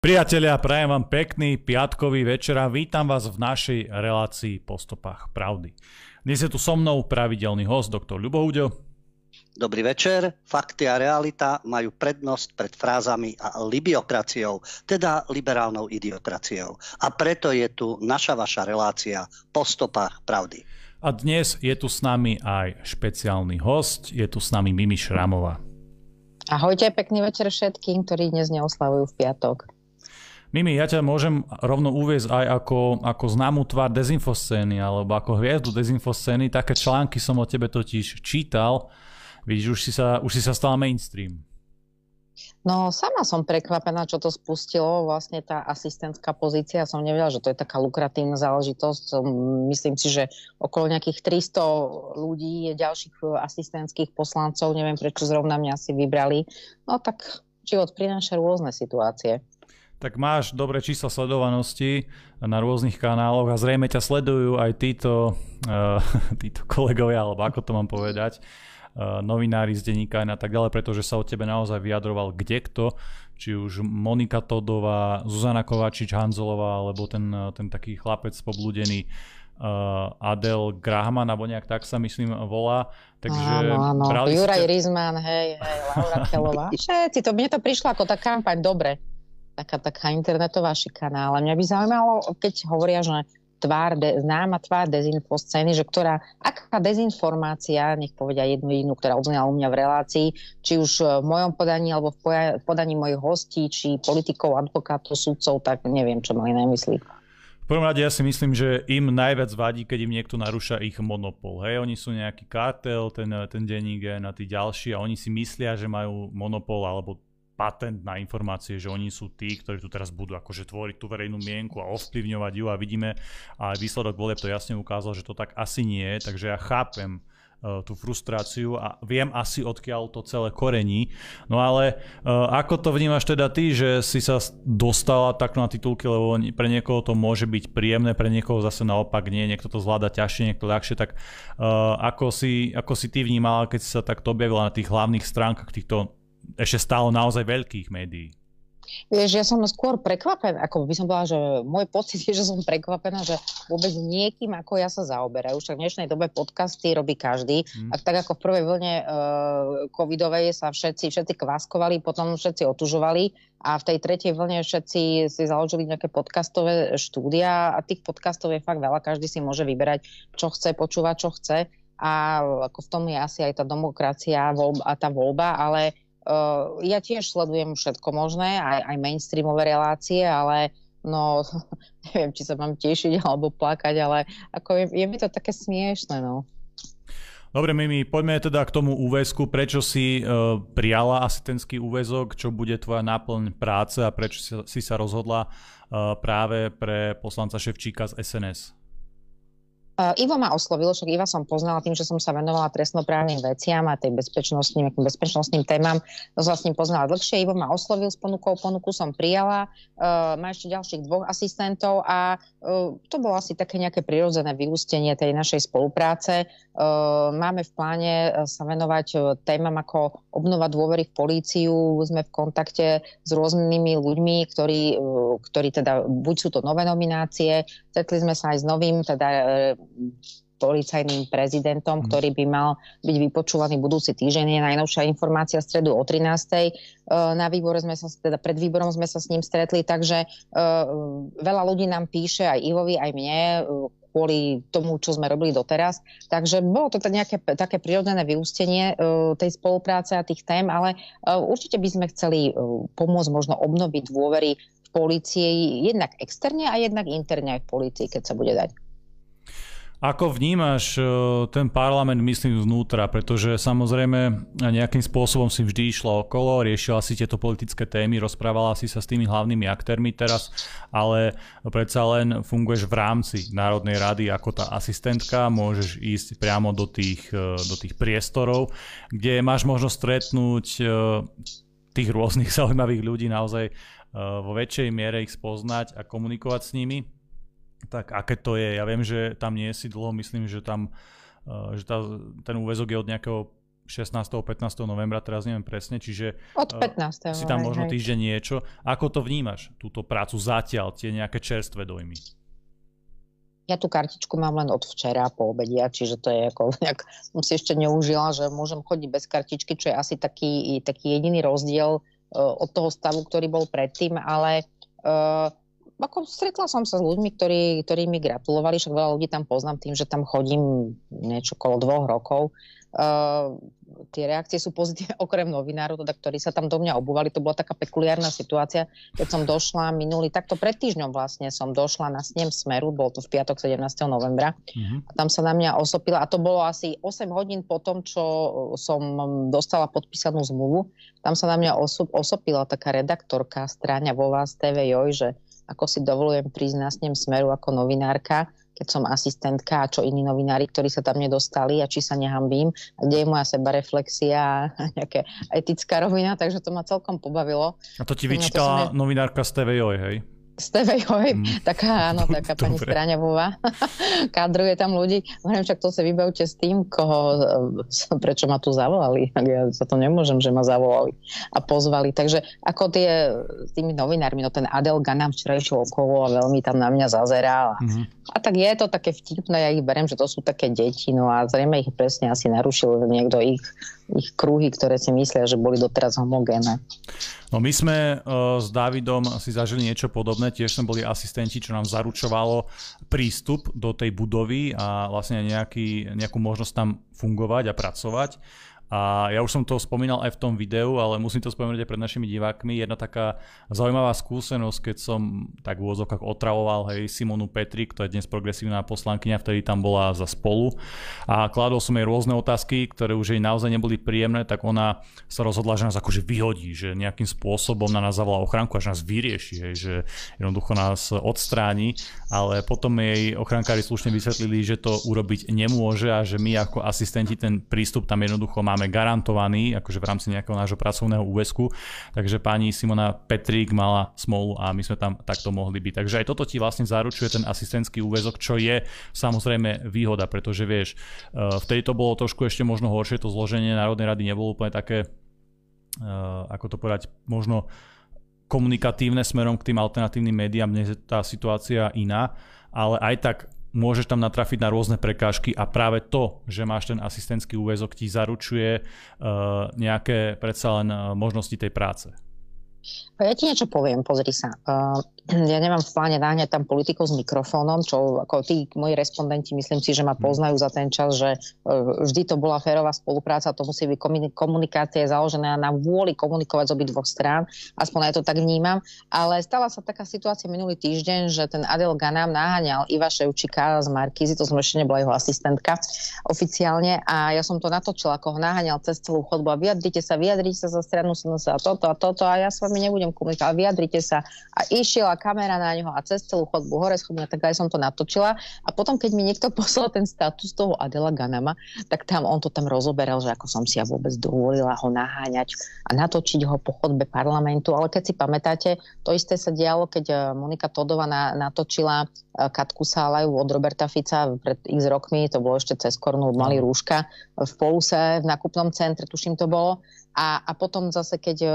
Priatelia, prajem vám pekný piatkový večer a vítam vás v našej relácii po stopách pravdy. Dnes je tu so mnou pravidelný host, doktor Ľubo Uďo. Dobrý večer. Fakty a realita majú prednosť pred frázami a libiokraciou, teda liberálnou idiokraciou. A preto je tu naša vaša relácia po stopách pravdy. A dnes je tu s nami aj špeciálny host, je tu s nami Mimi Šramová. Ahojte, pekný večer všetkým, ktorí dnes neoslavujú v piatok. Mimi, ja ťa môžem rovno uviezť aj ako, ako známu tvár dezinfoscény alebo ako hviezdu dezinfoscény. Také články som o tebe totiž čítal. Vidíš, už si sa, už si sa stala mainstream. No sama som prekvapená, čo to spustilo, vlastne tá asistentská pozícia. Som nevedela, že to je taká lukratívna záležitosť. Myslím si, že okolo nejakých 300 ľudí je ďalších asistentských poslancov. Neviem, prečo zrovna mňa si vybrali. No tak život prináša rôzne situácie tak máš dobré čísla sledovanosti na rôznych kanáloch a zrejme ťa sledujú aj títo, uh, títo kolegovia, alebo ako to mám povedať, uh, novinári z denníka a tak ďalej, pretože sa o tebe naozaj vyjadroval kdekto, či už Monika Todová, Zuzana Kovačič Hanzolová, alebo ten, ten taký chlapec pobludený uh, Adel Grahman, alebo nejak tak sa myslím volá. Takže áno, áno. Juraj ste... Rizman, hej, hej, Laura Kelová. Všetci, to, mne to prišlo ako tá kampaň, dobre taká, taká internetová šikana, ale mňa by zaujímalo, keď hovoria, že tvár, de, známa tvár dezinfoscény, že ktorá, aká dezinformácia, nech povedia jednu jednu, ktorá odznala u mňa v relácii, či už v mojom podaní, alebo v podaní mojich hostí, či politikov, advokátov, sudcov, tak neviem, čo mali na mysli. V prvom rade ja si myslím, že im najviac vadí, keď im niekto narúša ich monopol. Hej, oni sú nejaký kartel, ten, ten denník a tí ďalší a oni si myslia, že majú monopol alebo patent na informácie, že oni sú tí, ktorí tu teraz budú akože tvoriť tú verejnú mienku a ovplyvňovať ju a vidíme a výsledok volieb to jasne ukázal, že to tak asi nie takže ja chápem uh, tú frustráciu a viem asi odkiaľ to celé korení. No ale uh, ako to vnímaš teda ty, že si sa dostala takto na titulky, lebo pre niekoho to môže byť príjemné, pre niekoho zase naopak nie, niekto to zvláda ťažšie, niekto ľahšie, tak uh, ako, si, ako si ty vnímala, keď si sa takto objavila na tých hlavných stránkach týchto ešte stále naozaj veľkých médií. Vieš, ja som skôr prekvapená, ako by som bola, že môj pocit je, že som prekvapená, že vôbec niekým ako ja sa zaoberajú. Však v dnešnej dobe podcasty robí každý. Mm. A tak ako v prvej vlne uh, covidovej sa všetci, všetci kváskovali, potom všetci otužovali a v tej tretej vlne všetci si založili nejaké podcastové štúdia a tých podcastov je fakt veľa, každý si môže vyberať, čo chce, počúvať, čo chce a ako v tom je asi aj tá demokracia a tá voľba, ale ja tiež sledujem všetko možné, aj, aj mainstreamové relácie, ale no, neviem, či sa mám tešiť alebo plakať, ale ako je, je mi to také smiešne, no. Dobre, Mimi, poďme teda k tomu úväzku. Prečo si uh, prijala asistentský úväzok, čo bude tvoja náplň práce a prečo si, si sa rozhodla uh, práve pre poslanca Ševčíka z SNS? Uh, Ivo ma oslovil, však Iva som poznala tým, že som sa venovala trestnoprávnym veciam a tej bezpečnostným, bezpečnostným témam. To som s ním poznala dlhšie. Ivo ma oslovil s ponukou, ponuku som prijala. Uh, má ešte ďalších dvoch asistentov a uh, to bolo asi také nejaké prirodzené vyústenie tej našej spolupráce. Uh, máme v pláne sa venovať témam ako obnova dôvery v políciu. Sme v kontakte s rôznymi ľuďmi, ktorí, ktorí teda buď sú to nové nominácie, stretli sme sa aj s novým, teda policajným prezidentom, mm. ktorý by mal byť vypočúvaný budúci týždeň. Je najnovšia informácia v stredu o 13. E, na výbore sme sa, teda pred výborom sme sa s ním stretli, takže uh, veľa ľudí nám píše, aj Ivovi, aj mne, uh, kvôli tomu, čo sme robili doteraz. Takže bolo to nejaké také prirodzené vyústenie uh, tej spolupráce a tých tém, ale uh, určite by sme chceli uh, pomôcť možno obnoviť dôvery v polícii jednak externe a jednak interne aj v polícii, keď sa bude dať. Ako vnímaš e, ten parlament, myslím, znútra? Pretože samozrejme nejakým spôsobom si vždy išla okolo, riešila si tieto politické témy, rozprávala si sa s tými hlavnými aktérmi teraz, ale predsa len funguješ v rámci Národnej rady ako tá asistentka, môžeš ísť priamo do tých, e, do tých priestorov, kde máš možnosť stretnúť e, tých rôznych zaujímavých ľudí naozaj vo väčšej miere ich spoznať a komunikovať s nimi tak aké to je? Ja viem, že tam nie si dlho, myslím, že tam eh, že tá, ten úvezok je od nejakého 16. 15. novembra, teraz neviem presne, čiže od 15. Uh, si tam možno týždeň niečo. Ako to vnímaš, túto prácu zatiaľ, tie nejaké čerstvé dojmy? Ja tú kartičku mám len od včera po obedia, čiže to je ako, nejak, som si ešte neužila, že môžem chodiť bez kartičky, čo je asi taký, taký jediný rozdiel uh, od toho stavu, ktorý bol predtým, ale uh, ako stretla som sa s ľuďmi, ktorí, ktorí mi gratulovali, však veľa ľudí tam poznám tým, že tam chodím niečo okolo dvoch rokov. Uh, tie reakcie sú pozitívne, okrem novinárov, teda, ktorí sa tam do mňa obúvali. To bola taká pekuliárna situácia, keď som došla minulý, takto pred týždňom vlastne som došla na snem Smeru, bol to v piatok 17. novembra. Uh-huh. A tam sa na mňa osopila a to bolo asi 8 hodín po tom, čo som dostala podpísanú zmluvu. Tam sa na mňa osop, osopila taká redaktorka stráňa vo vás TV Joj, že ako si dovolujem snem Smeru ako novinárka keď som asistentka a čo iní novinári, ktorí sa tam nedostali a či sa nehambím, a kde je moja sebareflexia a nejaká etická rovina, takže to ma celkom pobavilo. A to ti vyčítala to novinárka z TVJ, hej? Z TVJ, mm. taká, áno, taká pani Stráňavová, kádruje tam ľudí. Hovorím, však to sa vybavte s tým, koho, prečo ma tu zavolali. Ja za to nemôžem, že ma zavolali a pozvali. Takže ako tie, s tými novinármi, no ten Adel Ganam včera išiel okolo a veľmi tam na mňa zazeral. Mm-hmm. A tak je to také vtipné, ja ich berem, že to sú také deti, no a zrejme ich presne asi narušil niekto ich, ich kruhy, ktoré si myslia, že boli doteraz homogénne. No my sme uh, s Davidom si zažili niečo podobné, tiež sme boli asistenti, čo nám zaručovalo prístup do tej budovy a vlastne nejaký, nejakú možnosť tam fungovať a pracovať. A ja už som to spomínal aj v tom videu, ale musím to spomenúť aj pred našimi divákmi. Jedna taká zaujímavá skúsenosť, keď som tak v úvozovkách otravoval hej, Simonu Petrik, to je dnes progresívna poslankyňa, vtedy tam bola za spolu. A kládol som jej rôzne otázky, ktoré už jej naozaj neboli príjemné, tak ona sa rozhodla, že nás akože vyhodí, že nejakým spôsobom na nás zavolá ochránku, až nás vyrieši, hej, že jednoducho nás odstráni. Ale potom jej ochránkári slušne vysvetlili, že to urobiť nemôže a že my ako asistenti ten prístup tam jednoducho máme máme garantovaný, akože v rámci nejakého nášho pracovného úvesku. Takže pani Simona Petrík mala smolu a my sme tam takto mohli byť. Takže aj toto ti vlastne zaručuje ten asistentský úvezok, čo je samozrejme výhoda, pretože vieš, eh, vtedy to bolo trošku ešte možno horšie, to zloženie Národnej rady nebolo úplne také, eh, ako to povedať, možno komunikatívne smerom k tým alternatívnym médiám, dnes je tá situácia iná, ale aj tak môžeš tam natrafiť na rôzne prekážky a práve to, že máš ten asistentský úvezok, ti zaručuje uh, nejaké predsa len uh, možnosti tej práce. Ja ti niečo poviem, pozri sa. Uh, ja nemám v pláne náňať tam politikov s mikrofónom, čo ako tí moji respondenti myslím si, že ma mhm. poznajú za ten čas, že uh, vždy to bola férová spolupráca, to musí byť komunikácia založená na vôli komunikovať z obidvoch strán, aspoň aj to tak vnímam. Ale stala sa taká situácia minulý týždeň, že ten Adel Ganam naháňal Iva Ševčíka z Markízy, to som ešte nebola jeho asistentka oficiálne a ja som to natočila, ako ho naháňal cez celú chodbu a vyjadrite sa, vyjadrite sa za stranu a toto a toto a ja s vami nebudem budem komunikovať, vyjadrite sa. A išiel a kamera na neho a cez celú chodbu hore schopná, tak aj som to natočila. A potom, keď mi niekto poslal ten status toho Adela Ganama, tak tam on to tam rozoberal, že ako som si ja vôbec dovolila ho naháňať a natočiť ho po chodbe parlamentu. Ale keď si pamätáte, to isté sa dialo, keď eh, Monika Todova na, natočila eh, Katku Sálaju od Roberta Fica pred x rokmi, to bolo ešte cez kornu, mali rúška v Poluse v nakupnom centre, tuším to bolo. A, a potom zase, keď, e,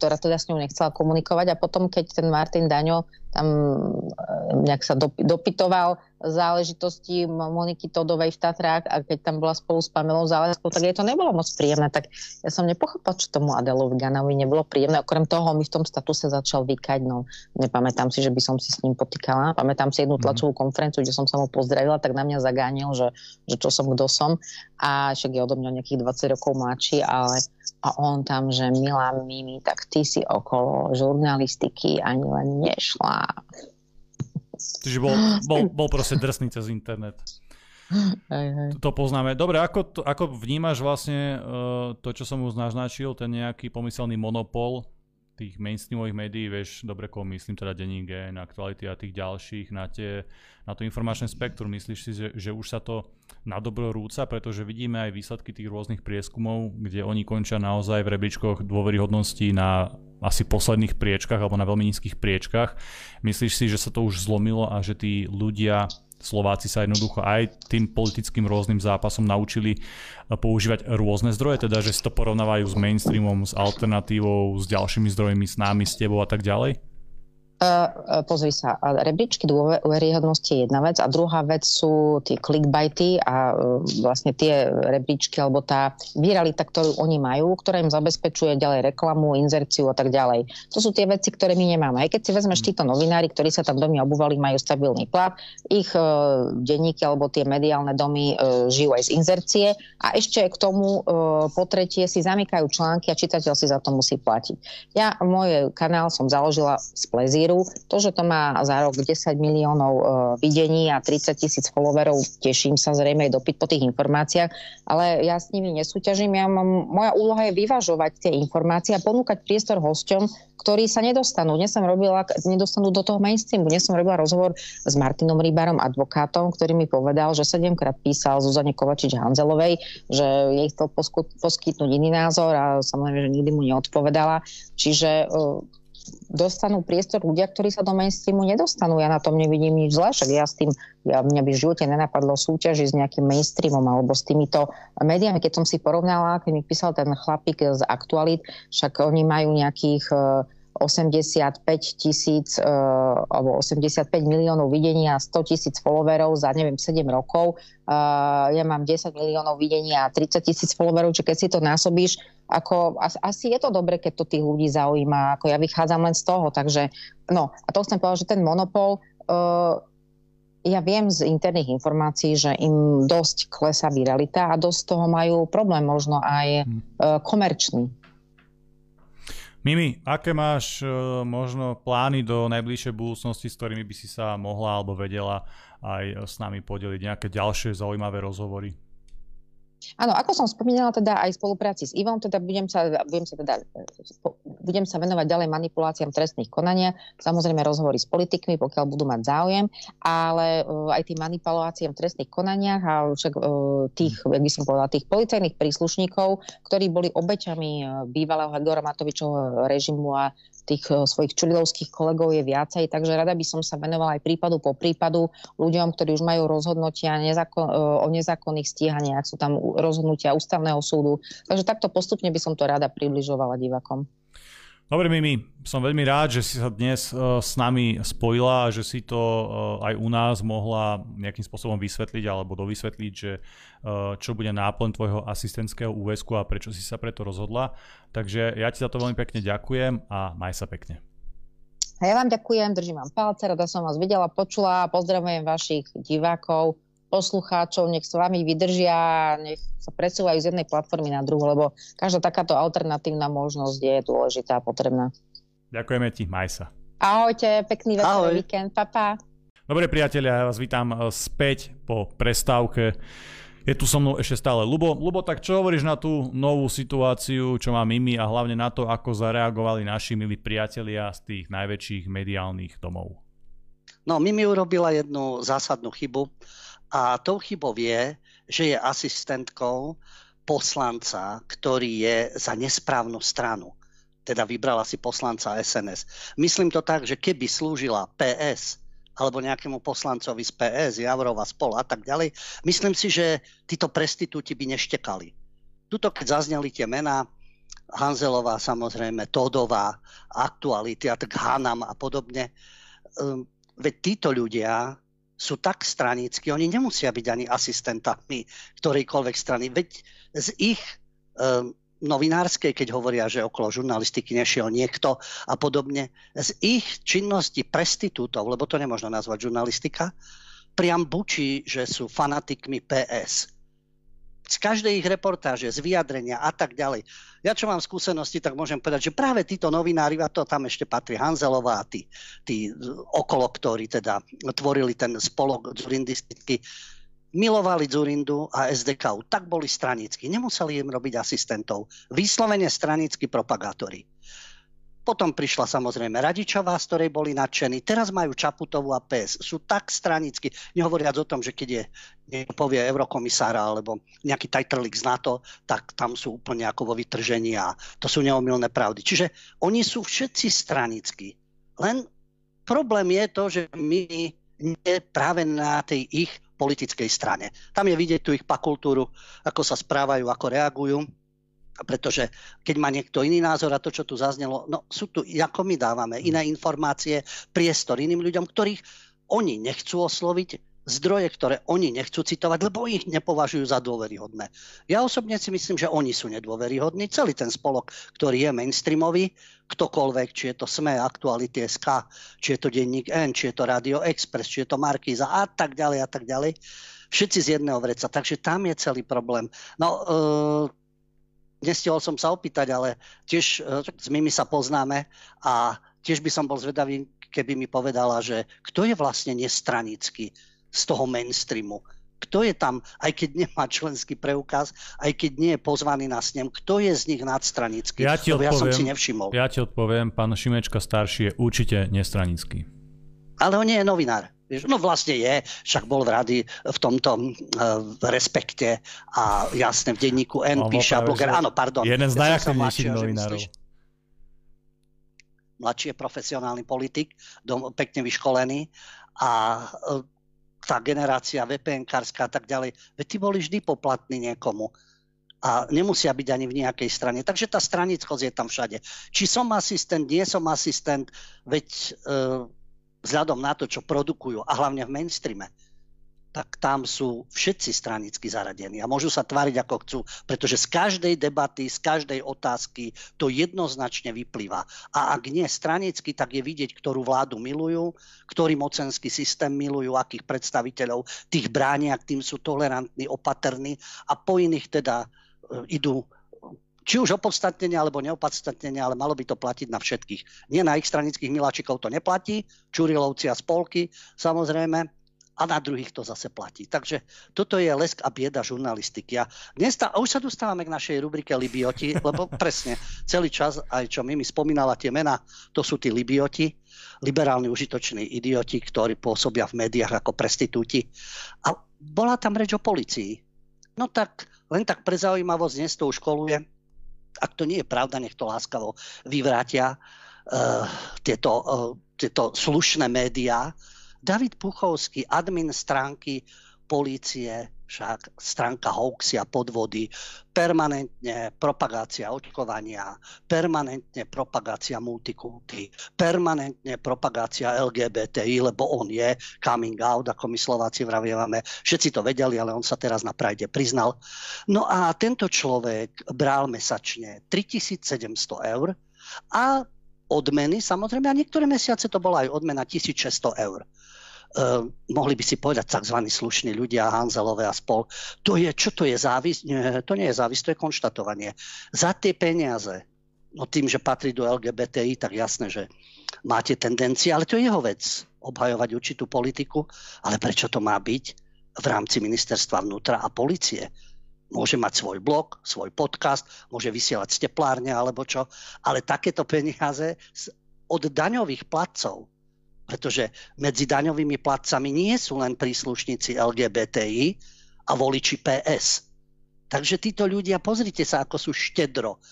ktorá teda s ňou nechcela komunikovať a potom, keď ten Martin Daňo tam e, nejak sa dopytoval záležitosti Moniky Todovej v Tatrách a keď tam bola spolu s Pamelou Záleskou, tak jej to nebolo moc príjemné. Tak ja som nepochopila, čo tomu Adelovi Ganovi nebolo príjemné. Okrem toho mi v tom statuse začal vykať. No, nepamätám si, že by som si s ním potýkala. Pamätám si jednu mhm. tlačovú konferenciu, kde som sa mu pozdravila, tak na mňa zagánil, že, že čo som, kto som. A však je odo mňa nejakých 20 rokov mladší, ale a on tam, že milá Mimi, tak ty si okolo žurnalistiky ani len nešla. Čiže bol, bol, bol proste drsný cez internet. Hej, hej. To poznáme. Dobre, ako, to, ako vnímaš vlastne uh, to, čo som už naznačil, ten nejaký pomyselný monopol tých mainstreamových médií, vieš, dobre, koho myslím, teda Denní Gen, Aktuality a tých ďalších, na, tie, na to informačné spektrum. Myslíš si, že, že už sa to na dobro rúca, pretože vidíme aj výsledky tých rôznych prieskumov, kde oni končia naozaj v rebríčkoch dôveryhodnosti na asi posledných priečkach alebo na veľmi nízkych priečkach. Myslíš si, že sa to už zlomilo a že tí ľudia Slováci sa jednoducho aj tým politickým rôznym zápasom naučili používať rôzne zdroje, teda že si to porovnávajú s mainstreamom, s alternatívou, s ďalšími zdrojmi, s námi, s tebou a tak ďalej? Uh, pozri sa, rebríčky dôveryhodnosti je jedna vec a druhá vec sú tie clickbaity a uh, vlastne tie rebríčky alebo tá viralita, ktorú oni majú, ktorá im zabezpečuje ďalej reklamu, inzerciu a tak ďalej. To sú tie veci, ktoré my nemáme. Aj keď si vezmeš títo novinári, ktorí sa tam domy obúvali, majú stabilný plat, ich denníky alebo tie mediálne domy žijú aj z inzercie a ešte k tomu po tretie si zamykajú články a čitateľ si za to musí platiť. Ja môj kanál som založila z plezír Víru. To, že to má za rok 10 miliónov e, videní a 30 tisíc followerov, teším sa zrejme aj dopyt po tých informáciách, ale ja s nimi nesúťažím. Ja mám, moja úloha je vyvažovať tie informácie a ponúkať priestor hosťom, ktorí sa nedostanú. Dnes som robila, nedostanú do toho mainstreamu. Dnes som robila rozhovor s Martinom Rýbarom, advokátom, ktorý mi povedal, že sedemkrát písal Zuzane Kovačič-Hanzelovej, že jej chcel poskytnúť iný názor a samozrejme, že nikdy mu neodpovedala. Čiže e, dostanú priestor ľudia, ktorí sa do mainstreamu nedostanú. Ja na tom nevidím nič zle, však ja s tým, ja, mňa by v živote nenapadlo súťaži s nejakým mainstreamom alebo s týmito médiami. Keď som si porovnala, keď mi písal ten chlapík z Aktualit, však oni majú nejakých 85 tisíc uh, alebo 85 miliónov videní a 100 tisíc followerov za neviem 7 rokov. Uh, ja mám 10 miliónov videní a 30 tisíc followerov, čiže keď si to násobíš, ako, asi je to dobre, keď to tých ľudí zaujíma, ako ja vychádzam len z toho, takže no a to chcem povedať, že ten monopol uh, ja viem z interných informácií, že im dosť klesá viralita a dosť toho majú problém možno aj komerčný. Mimi, aké máš uh, možno plány do najbližšej budúcnosti, s ktorými by si sa mohla alebo vedela aj s nami podeliť nejaké ďalšie zaujímavé rozhovory? Áno, ako som spomínala teda aj v spolupráci s Ivom, teda budem sa, budem sa, teda, budem sa venovať ďalej manipuláciám trestných konania, samozrejme rozhovory s politikmi, pokiaľ budú mať záujem, ale uh, aj tým manipuláciám trestných konaniach a však uh, tých, jak by som povedala, tých policajných príslušníkov, ktorí boli obeťami uh, bývalého Igora Matovičovho režimu a tých eh, svojich čulilovských kolegov je viacej, takže rada by som sa venovala aj prípadu po prípadu ľuďom, ktorí už majú rozhodnutia nezakon, eh, o nezákonných stíhaniach, sú tam rozhodnutia ústavného súdu. Takže takto postupne by som to rada približovala divakom. Dobre, Mimi, som veľmi rád, že si sa dnes uh, s nami spojila a že si to uh, aj u nás mohla nejakým spôsobom vysvetliť alebo dovysvetliť, že uh, čo bude náplň tvojho asistentského úväzku a prečo si sa preto rozhodla. Takže ja ti za to veľmi pekne ďakujem a maj sa pekne. A ja vám ďakujem, držím vám palce, rada som vás videla, počula, pozdravujem vašich divákov poslucháčov, nech s vami vydržia, nech sa presúvajú z jednej platformy na druhú, lebo každá takáto alternatívna možnosť je dôležitá a potrebná. Ďakujeme ti, maj sa. Ahojte, pekný večer, Ahoj. víkend, papa. Dobre priatelia, ja vás vítam eh, späť po prestávke. Je tu so mnou ešte stále Lubo. Lubo, tak čo hovoríš na tú novú situáciu, čo má Mimi a hlavne na to, ako zareagovali naši milí priatelia z tých najväčších mediálnych domov? No, Mimi urobila jednu zásadnú chybu a tou chybou je, že je asistentkou poslanca, ktorý je za nesprávnu stranu. Teda vybrala si poslanca SNS. Myslím to tak, že keby slúžila PS alebo nejakému poslancovi z PS, Javrova spol a tak ďalej, myslím si, že títo prestitúti by neštekali. Tuto, keď zazneli tie mená, Hanzelová samozrejme, Todová, aktuality a tak Hanam a podobne, um, veď títo ľudia sú tak stranícky, oni nemusia byť ani asistentami ktorejkoľvek strany. Veď z ich um, novinárskej, keď hovoria, že okolo žurnalistiky nešiel niekto a podobne, z ich činnosti prestitútov, lebo to nemôžno nazvať žurnalistika, priam bučí, že sú fanatikmi PS z každej ich reportáže, z vyjadrenia a tak ďalej. Ja čo mám skúsenosti, tak môžem povedať, že práve títo novinári, a to tam ešte patrí Hanzelová a tí, tí okolo, ktorí teda tvorili ten spolok zurindistický, milovali Zurindu a SDK. Tak boli stranickí. Nemuseli im robiť asistentov. Vyslovene stranickí propagátori. Potom prišla samozrejme Radičová, z ktorej boli nadšení. Teraz majú Čaputovú a PES. Sú tak stranicky, nehovoriac o tom, že keď je, povie eurokomisára alebo nejaký tajtrlik z NATO, tak tam sú úplne ako vo vytržení a to sú neomilné pravdy. Čiže oni sú všetci stranickí. Len problém je to, že my nie práve na tej ich politickej strane. Tam je vidieť tú ich pakultúru, ako sa správajú, ako reagujú pretože keď má niekto iný názor a to, čo tu zaznelo, no sú tu, ako my dávame, iné informácie, priestor iným ľuďom, ktorých oni nechcú osloviť, zdroje, ktoré oni nechcú citovať, lebo ich nepovažujú za dôveryhodné. Ja osobne si myslím, že oni sú nedôveryhodní. Celý ten spolok, ktorý je mainstreamový, ktokoľvek, či je to SME, Aktuality SK, či je to Denník N, či je to Radio Express, či je to Markíza a tak ďalej a tak ďalej. Všetci z jedného vreca. Takže tam je celý problém. No, e, nestihol som sa opýtať, ale tiež e, s Mimi sa poznáme a tiež by som bol zvedavý, keby mi povedala, že kto je vlastne nestranický z toho mainstreamu. Kto je tam, aj keď nemá členský preukaz, aj keď nie je pozvaný na snem, kto je z nich nadstranický? Ja ti odpoviem, ja som si nevšimol. Ja ti odpoviem, pán Šimečka starší je určite nestranický. Ale on nie je novinár. No vlastne je, však bol v rady v tomto uh, respekte a jasne v denníku N no, píše bloger. Áno, pardon. Jeden z najaktívnejších novinárov. Mladší je profesionálny politik, dom, pekne vyškolený a uh, tá generácia VPN-kárska a tak ďalej, veď tí boli vždy poplatní niekomu a nemusia byť ani v nejakej strane. Takže tá stranickosť je tam všade. Či som asistent, nie som asistent, veď e, vzhľadom na to, čo produkujú a hlavne v mainstreame, tak tam sú všetci stranicky zaradení a môžu sa tváriť ako chcú, pretože z každej debaty, z každej otázky to jednoznačne vyplýva. A ak nie stranicky, tak je vidieť, ktorú vládu milujú, ktorý mocenský systém milujú, akých predstaviteľov tých bránia, tým sú tolerantní, opatrní a po iných teda e, idú či už opodstatnenie alebo neopodstatnenie, ale malo by to platiť na všetkých. Nie na ich stranických miláčikov to neplatí, Čurilovci a spolky samozrejme, a na druhých to zase platí. Takže toto je lesk a bieda žurnalistiky. A, dnes tá, a už sa dostávame k našej rubrike Libioti, lebo presne celý čas, aj čo Mimi spomínala tie mená, to sú tí Libioti, liberálni užitoční idioti, ktorí pôsobia v médiách ako prestitúti. A bola tam reč o policii. No tak, len tak pre zaujímavosť, dnes to už koluje. Ak to nie je pravda, nech to láskavo vyvrátia uh, tieto, uh, tieto slušné médiá, David Puchovský, admin stránky polície, však stránka hoaxy a podvody, permanentne propagácia očkovania, permanentne propagácia multikulty, permanentne propagácia LGBTI, lebo on je coming out, ako my Slováci vravievame. Všetci to vedeli, ale on sa teraz na Prajde priznal. No a tento človek bral mesačne 3700 eur a odmeny, samozrejme, a niektoré mesiace to bola aj odmena 1600 eur. Uh, mohli by si povedať tzv. slušní ľudia, Hanzelové a spol. To je, čo to je závis? Nie, to nie je závis, to je konštatovanie. Za tie peniaze, no tým, že patrí do LGBTI, tak jasné, že máte tendencie, ale to je jeho vec obhajovať určitú politiku, ale prečo to má byť v rámci ministerstva vnútra a policie? Môže mať svoj blog, svoj podcast, môže vysielať z teplárne alebo čo, ale takéto peniaze od daňových platcov pretože medzi daňovými platcami nie sú len príslušníci LGBTI a voliči PS. Takže títo ľudia, pozrite sa, ako sú štedro.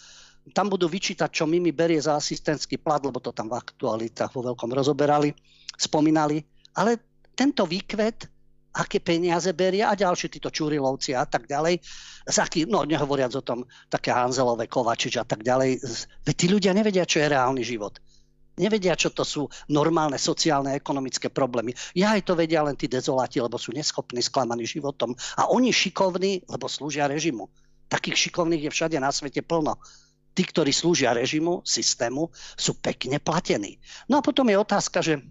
Tam budú vyčítať, čo Mimi berie za asistentský plat, lebo to tam v aktualitách vo veľkom rozoberali, spomínali. Ale tento výkvet, aké peniaze berie a ďalší títo Čurilovci a tak ďalej, aký, no nehovoriac o tom, také Hanzelové, Kovačič a tak ďalej, veď tí ľudia nevedia, čo je reálny život. Nevedia, čo to sú normálne sociálne a ekonomické problémy. Ja aj to vedia len tí dezoláti, lebo sú neschopní, sklamaní životom. A oni šikovní, lebo slúžia režimu. Takých šikovných je všade na svete plno. Tí, ktorí slúžia režimu, systému, sú pekne platení. No a potom je otázka, že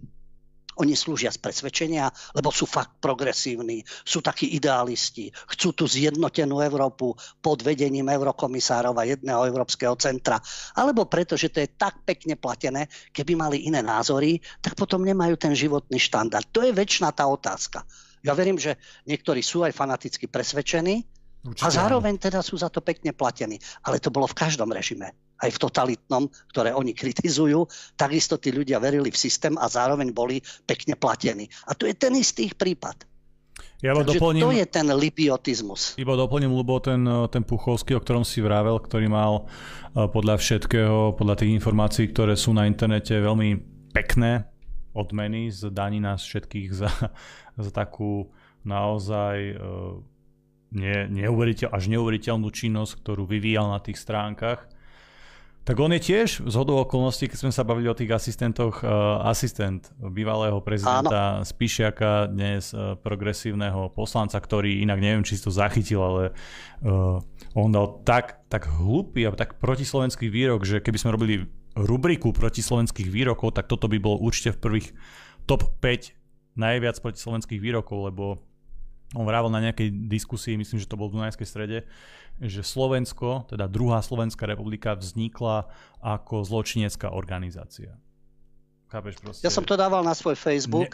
oni slúžia z presvedčenia, lebo sú fakt progresívni, sú takí idealisti, chcú tú zjednotenú Európu pod vedením eurokomisárov a jedného európskeho centra. Alebo preto, že to je tak pekne platené, keby mali iné názory, tak potom nemajú ten životný štandard. To je väčšiná tá otázka. Ja verím, že niektorí sú aj fanaticky presvedčení, Určite. A zároveň teda sú za to pekne platení. Ale to bolo v každom režime. Aj v totalitnom, ktoré oni kritizujú, takisto tí ľudia verili v systém a zároveň boli pekne platení. A to je ten istý prípad. Ja Takže doplním, to je ten libiotizmus. Iba doplním, lebo ten, ten Puchovský, o ktorom si vravel, ktorý mal e, podľa všetkého, podľa tých informácií, ktoré sú na internete veľmi pekné odmeny z daní nás všetkých za, za takú naozaj ne, neuveriteľ, až neuveriteľnú činnosť, ktorú vyvíjal na tých stránkach. Tak on je tiež z hodou okolností, keď sme sa bavili o tých asistentoch, uh, asistent bývalého prezidenta Áno. Spišiaka, dnes uh, progresívneho poslanca, ktorý inak neviem, či si to zachytil, ale uh, on dal tak, tak hlupý a tak protislovenský výrok, že keby sme robili rubriku protislovenských výrokov, tak toto by bolo určite v prvých top 5 najviac protislovenských výrokov, lebo on vrával na nejakej diskusii, myslím, že to bol v Dunajskej strede, že Slovensko, teda druhá Slovenská republika vznikla ako zločinecká organizácia. Chápeš, proste, ja som to dával na svoj Facebook.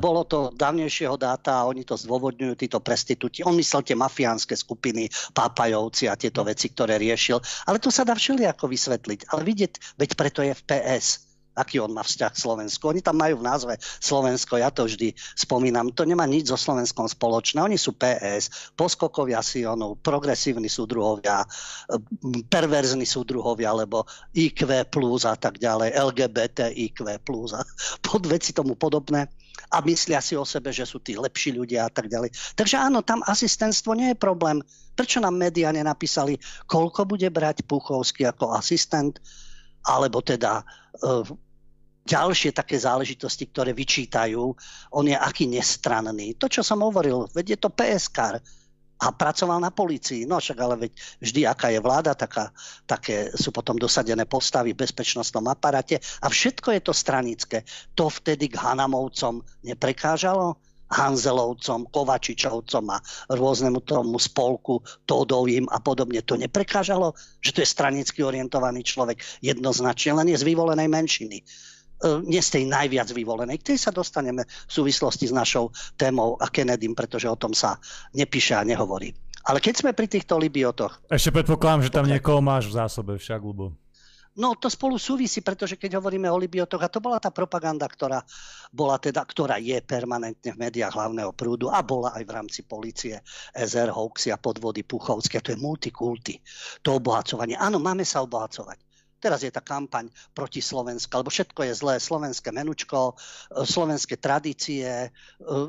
Bolo to dávnejšieho dáta a oni to zdôvodňujú, títo prestitúti. On myslel tie mafiánske skupiny, pápajovci a tieto veci, ktoré riešil. Ale to sa dá všelijako vysvetliť. Ale vidieť, veď preto je v PS aký on má vzťah k Slovensku. Oni tam majú v názve Slovensko, ja to vždy spomínam, to nemá nič so Slovenskom spoločné. Oni sú PS, poskokovia Sionov, progresívni súdruhovia, perverzní súdruhovia, alebo IQ plus a tak ďalej, LGBT IQ plus a podveci tomu podobné a myslia si o sebe, že sú tí lepší ľudia a tak ďalej. Takže áno, tam asistentstvo nie je problém. Prečo nám médiá nenapísali, koľko bude brať Puchovský ako asistent? alebo teda uh, ďalšie také záležitosti, ktoré vyčítajú, on je aký nestranný. To, čo som hovoril, veď je to PSK a pracoval na policii. No však ale veď vždy, aká je vláda, taká, také sú potom dosadené postavy v bezpečnostnom aparate a všetko je to stranické. To vtedy k Hanamovcom neprekážalo? Hanzelovcom, Kovačičovcom a rôznemu tomu spolku, Todovým a podobne. To neprekážalo, že to je stranicky orientovaný človek jednoznačne, len je z vyvolenej menšiny. E, nie z tej najviac vyvolenej. K tej sa dostaneme v súvislosti s našou témou a Kennedym, pretože o tom sa nepíše a nehovorí. Ale keď sme pri týchto libiotoch... Ešte predpokladám, že tam niekoho máš v zásobe však, lebo... No to spolu súvisí, pretože keď hovoríme o libiotoch, a to bola tá propaganda, ktorá, bola teda, ktorá je permanentne v médiách hlavného prúdu a bola aj v rámci policie, SR, hoaxy a podvody Puchovské, to je multikulty, to obohacovanie. Áno, máme sa obohacovať. Teraz je tá kampaň proti Slovensku, lebo všetko je zlé, slovenské menučko, e, slovenské tradície, e,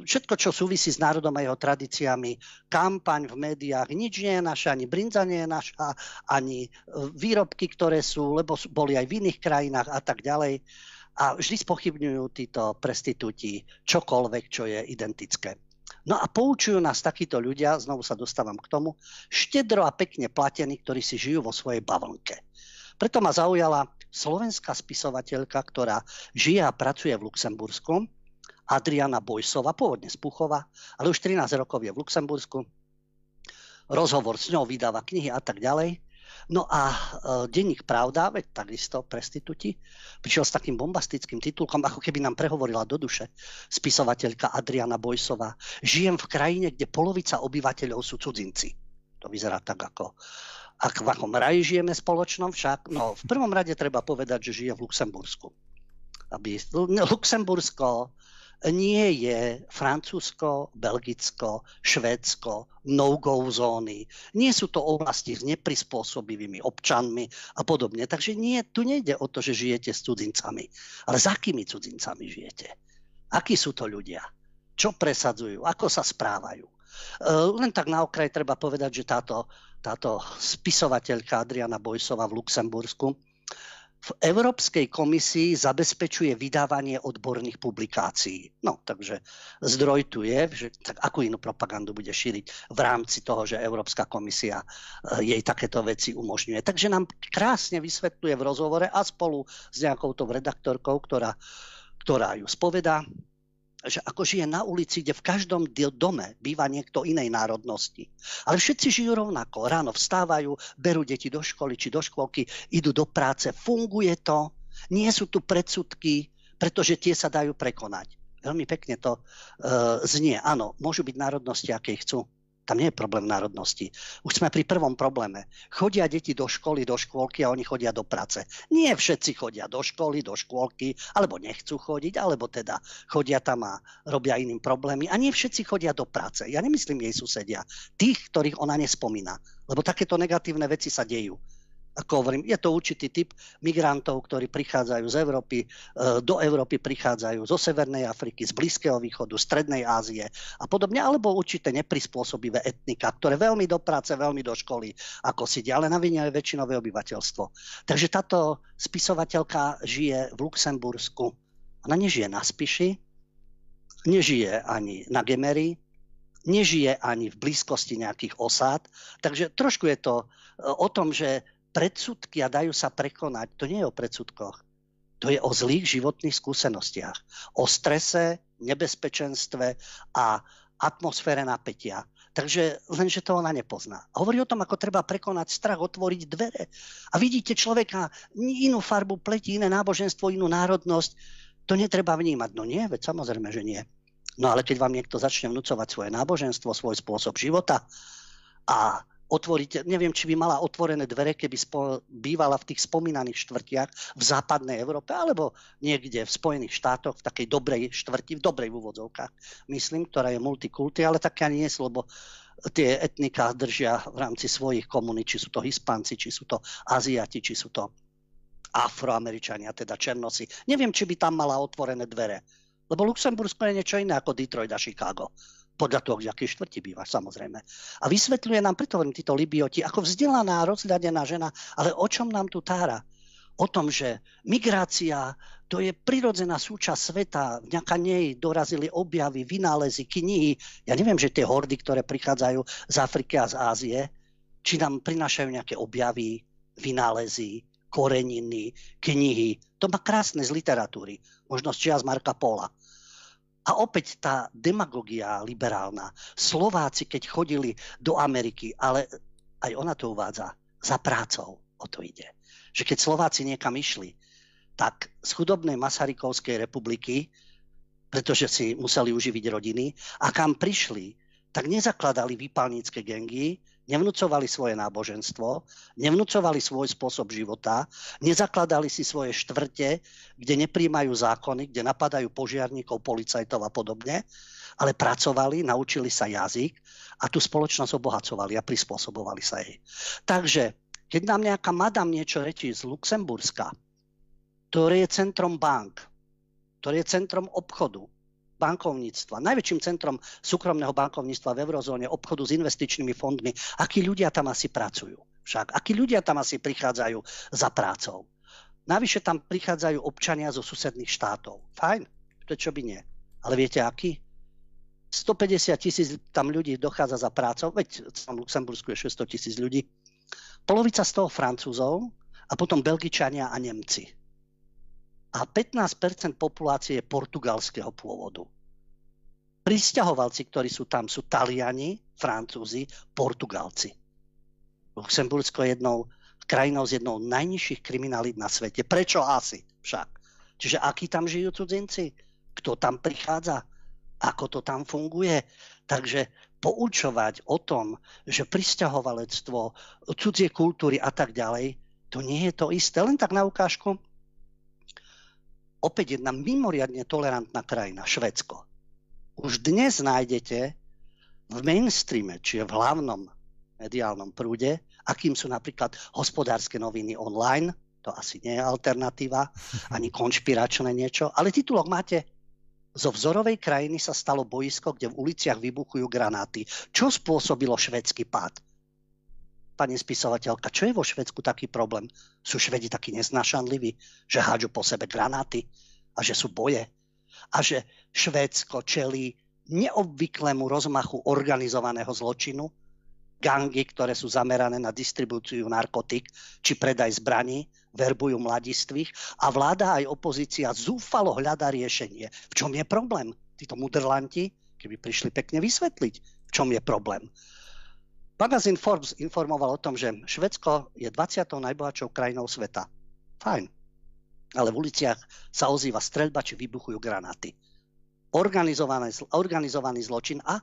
všetko, čo súvisí s národom a jeho tradíciami, kampaň v médiách, nič nie je naša, ani brinza nie je naša, ani e, výrobky, ktoré sú, lebo boli aj v iných krajinách a tak ďalej. A vždy spochybňujú títo prestitúti čokoľvek, čo je identické. No a poučujú nás takíto ľudia, znovu sa dostávam k tomu, štedro a pekne platení, ktorí si žijú vo svojej bavlnke. Preto ma zaujala slovenská spisovateľka, ktorá žije a pracuje v Luxembursku, Adriana Bojsova, pôvodne z Puchova, ale už 13 rokov je v Luxembursku. Rozhovor s ňou vydáva knihy a tak ďalej. No a e, denník Pravda, veď takisto prestitúti, prišiel s takým bombastickým titulkom, ako keby nám prehovorila do duše spisovateľka Adriana Bojsova. Žijem v krajine, kde polovica obyvateľov sú cudzinci. To vyzerá tak ako a v akom raji žijeme spoločnom však? No, v prvom rade treba povedať, že žije v Luxembursku. Aby, Luxembursko nie je Francúzsko, Belgicko, Švédsko, no-go zóny. Nie sú to oblasti s neprispôsobivými občanmi a podobne. Takže nie, tu nejde o to, že žijete s cudzincami. Ale s akými cudzincami žijete? Akí sú to ľudia? Čo presadzujú? Ako sa správajú? E, len tak na okraj treba povedať, že táto táto spisovateľka Adriana Bojsova v Luxembursku, v Európskej komisii zabezpečuje vydávanie odborných publikácií. No, takže zdroj tu je, že tak akú inú propagandu bude šíriť v rámci toho, že Európska komisia eh, jej takéto veci umožňuje. Takže nám krásne vysvetľuje v rozhovore a spolu s nejakou tou redaktorkou, ktorá, ktorá ju spovedá, že ako žije na ulici, kde v každom dome býva niekto inej národnosti. Ale všetci žijú rovnako. Ráno vstávajú, berú deti do školy či do škôlky, idú do práce. Funguje to. Nie sú tu predsudky, pretože tie sa dajú prekonať. Veľmi pekne to uh, znie. Áno, môžu byť národnosti, aké chcú. Tam nie je problém národnosti. Už sme pri prvom probléme. Chodia deti do školy, do škôlky a oni chodia do práce. Nie všetci chodia do školy, do škôlky, alebo nechcú chodiť, alebo teda chodia tam a robia iným problémy. A nie všetci chodia do práce. Ja nemyslím jej susedia. Tých, ktorých ona nespomína. Lebo takéto negatívne veci sa dejú. Ako hovorím, je to určitý typ migrantov, ktorí prichádzajú z Európy, e, do Európy prichádzajú zo Severnej Afriky, z Blízkeho východu, Strednej Ázie a podobne, alebo určité neprispôsobivé etnika, ktoré veľmi do práce, veľmi do školy, ako si ale na vine je väčšinové obyvateľstvo. Takže táto spisovateľka žije v Luxembursku. Ona nežije na Spiši, nežije ani na Gemery, nežije ani v blízkosti nejakých osád. Takže trošku je to e, o tom, že predsudky a dajú sa prekonať. To nie je o predsudkoch. To je o zlých životných skúsenostiach. O strese, nebezpečenstve a atmosfére napätia. Takže lenže to ona nepozná. Hovorí o tom, ako treba prekonať strach, otvoriť dvere. A vidíte človeka, inú farbu pleti, iné náboženstvo, inú národnosť. To netreba vnímať. No nie, veď samozrejme, že nie. No ale keď vám niekto začne vnúcovať svoje náboženstvo, svoj spôsob života a otvoriť, neviem, či by mala otvorené dvere, keby spo, bývala v tých spomínaných štvrtiach v západnej Európe, alebo niekde v Spojených štátoch, v takej dobrej štvrti, v dobrej úvodzovkách, myslím, ktorá je multikulty, ale také ani nie lebo tie etnika držia v rámci svojich komunít, či sú to Hispánci, či sú to Aziati, či sú to Afroameričania, teda Černosi. Neviem, či by tam mala otvorené dvere. Lebo Luxembursko je niečo iné ako Detroit a Chicago podľa toho, v akej štvrti bývaš, samozrejme. A vysvetľuje nám, preto hovorím títo Libioti, ako vzdelaná, rozhľadená žena, ale o čom nám tu tára? O tom, že migrácia to je prirodzená súčasť sveta. Vďaka nej dorazili objavy, vynálezy, knihy. Ja neviem, že tie hordy, ktoré prichádzajú z Afriky a z Ázie, či nám prinášajú nejaké objavy, vynálezy, koreniny, knihy. To má krásne z literatúry. Možno z čias Marka Pola. A opäť tá demagogia liberálna. Slováci, keď chodili do Ameriky, ale aj ona to uvádza, za prácou o to ide. Že keď Slováci niekam išli, tak z chudobnej Masarykovskej republiky, pretože si museli uživiť rodiny, a kam prišli, tak nezakladali výpalnícke gengy, nevnúcovali svoje náboženstvo, nevnúcovali svoj spôsob života, nezakladali si svoje štvrte, kde nepríjmajú zákony, kde napadajú požiarníkov, policajtov a podobne, ale pracovali, naučili sa jazyk a tú spoločnosť obohacovali a prispôsobovali sa jej. Takže, keď nám nejaká madam niečo rečí z Luxemburska, ktoré je centrom bank, ktoré je centrom obchodu, bankovníctva, najväčším centrom súkromného bankovníctva v eurozóne, obchodu s investičnými fondmi, akí ľudia tam asi pracujú. Však, akí ľudia tam asi prichádzajú za prácou. Navyše tam prichádzajú občania zo susedných štátov. Fajn, prečo by nie? Ale viete aký? 150 tisíc tam ľudí dochádza za prácou, veď v Luxembursku je 600 tisíc ľudí. Polovica z toho Francúzov a potom Belgičania a Nemci a 15% populácie je portugalského pôvodu. Pristahovalci, ktorí sú tam, sú Taliani, Francúzi, Portugalci. Luxembursko je jednou krajinou s jednou najnižších kriminalít na svete. Prečo asi však? Čiže akí tam žijú cudzinci? Kto tam prichádza? Ako to tam funguje? Takže poučovať o tom, že pristahovalectvo, cudzie kultúry a tak ďalej, to nie je to isté. Len tak na ukážku, opäť jedna mimoriadne tolerantná krajina, Švedsko. Už dnes nájdete v mainstreame, čiže v hlavnom mediálnom prúde, akým sú napríklad hospodárske noviny online, to asi nie je alternatíva, ani konšpiračné niečo, ale titulok máte zo vzorovej krajiny sa stalo boisko, kde v uliciach vybuchujú granáty. Čo spôsobilo švedský pád? pani spisovateľka, čo je vo Švedsku taký problém? Sú Švedi takí neznášanliví, že hádžu po sebe granáty a že sú boje? A že Švédsko čelí neobvyklému rozmachu organizovaného zločinu, gangy, ktoré sú zamerané na distribúciu narkotik či predaj zbraní, verbujú mladistvých a vláda aj opozícia zúfalo hľadá riešenie. V čom je problém? Títo mudrlanti, keby prišli pekne vysvetliť, v čom je problém. Magazín Forbes informoval o tom, že Švedsko je 20. najbohatšou krajinou sveta. Fajn. Ale v uliciach sa ozýva streľba či vybuchujú granáty. Organizovaný, zločin a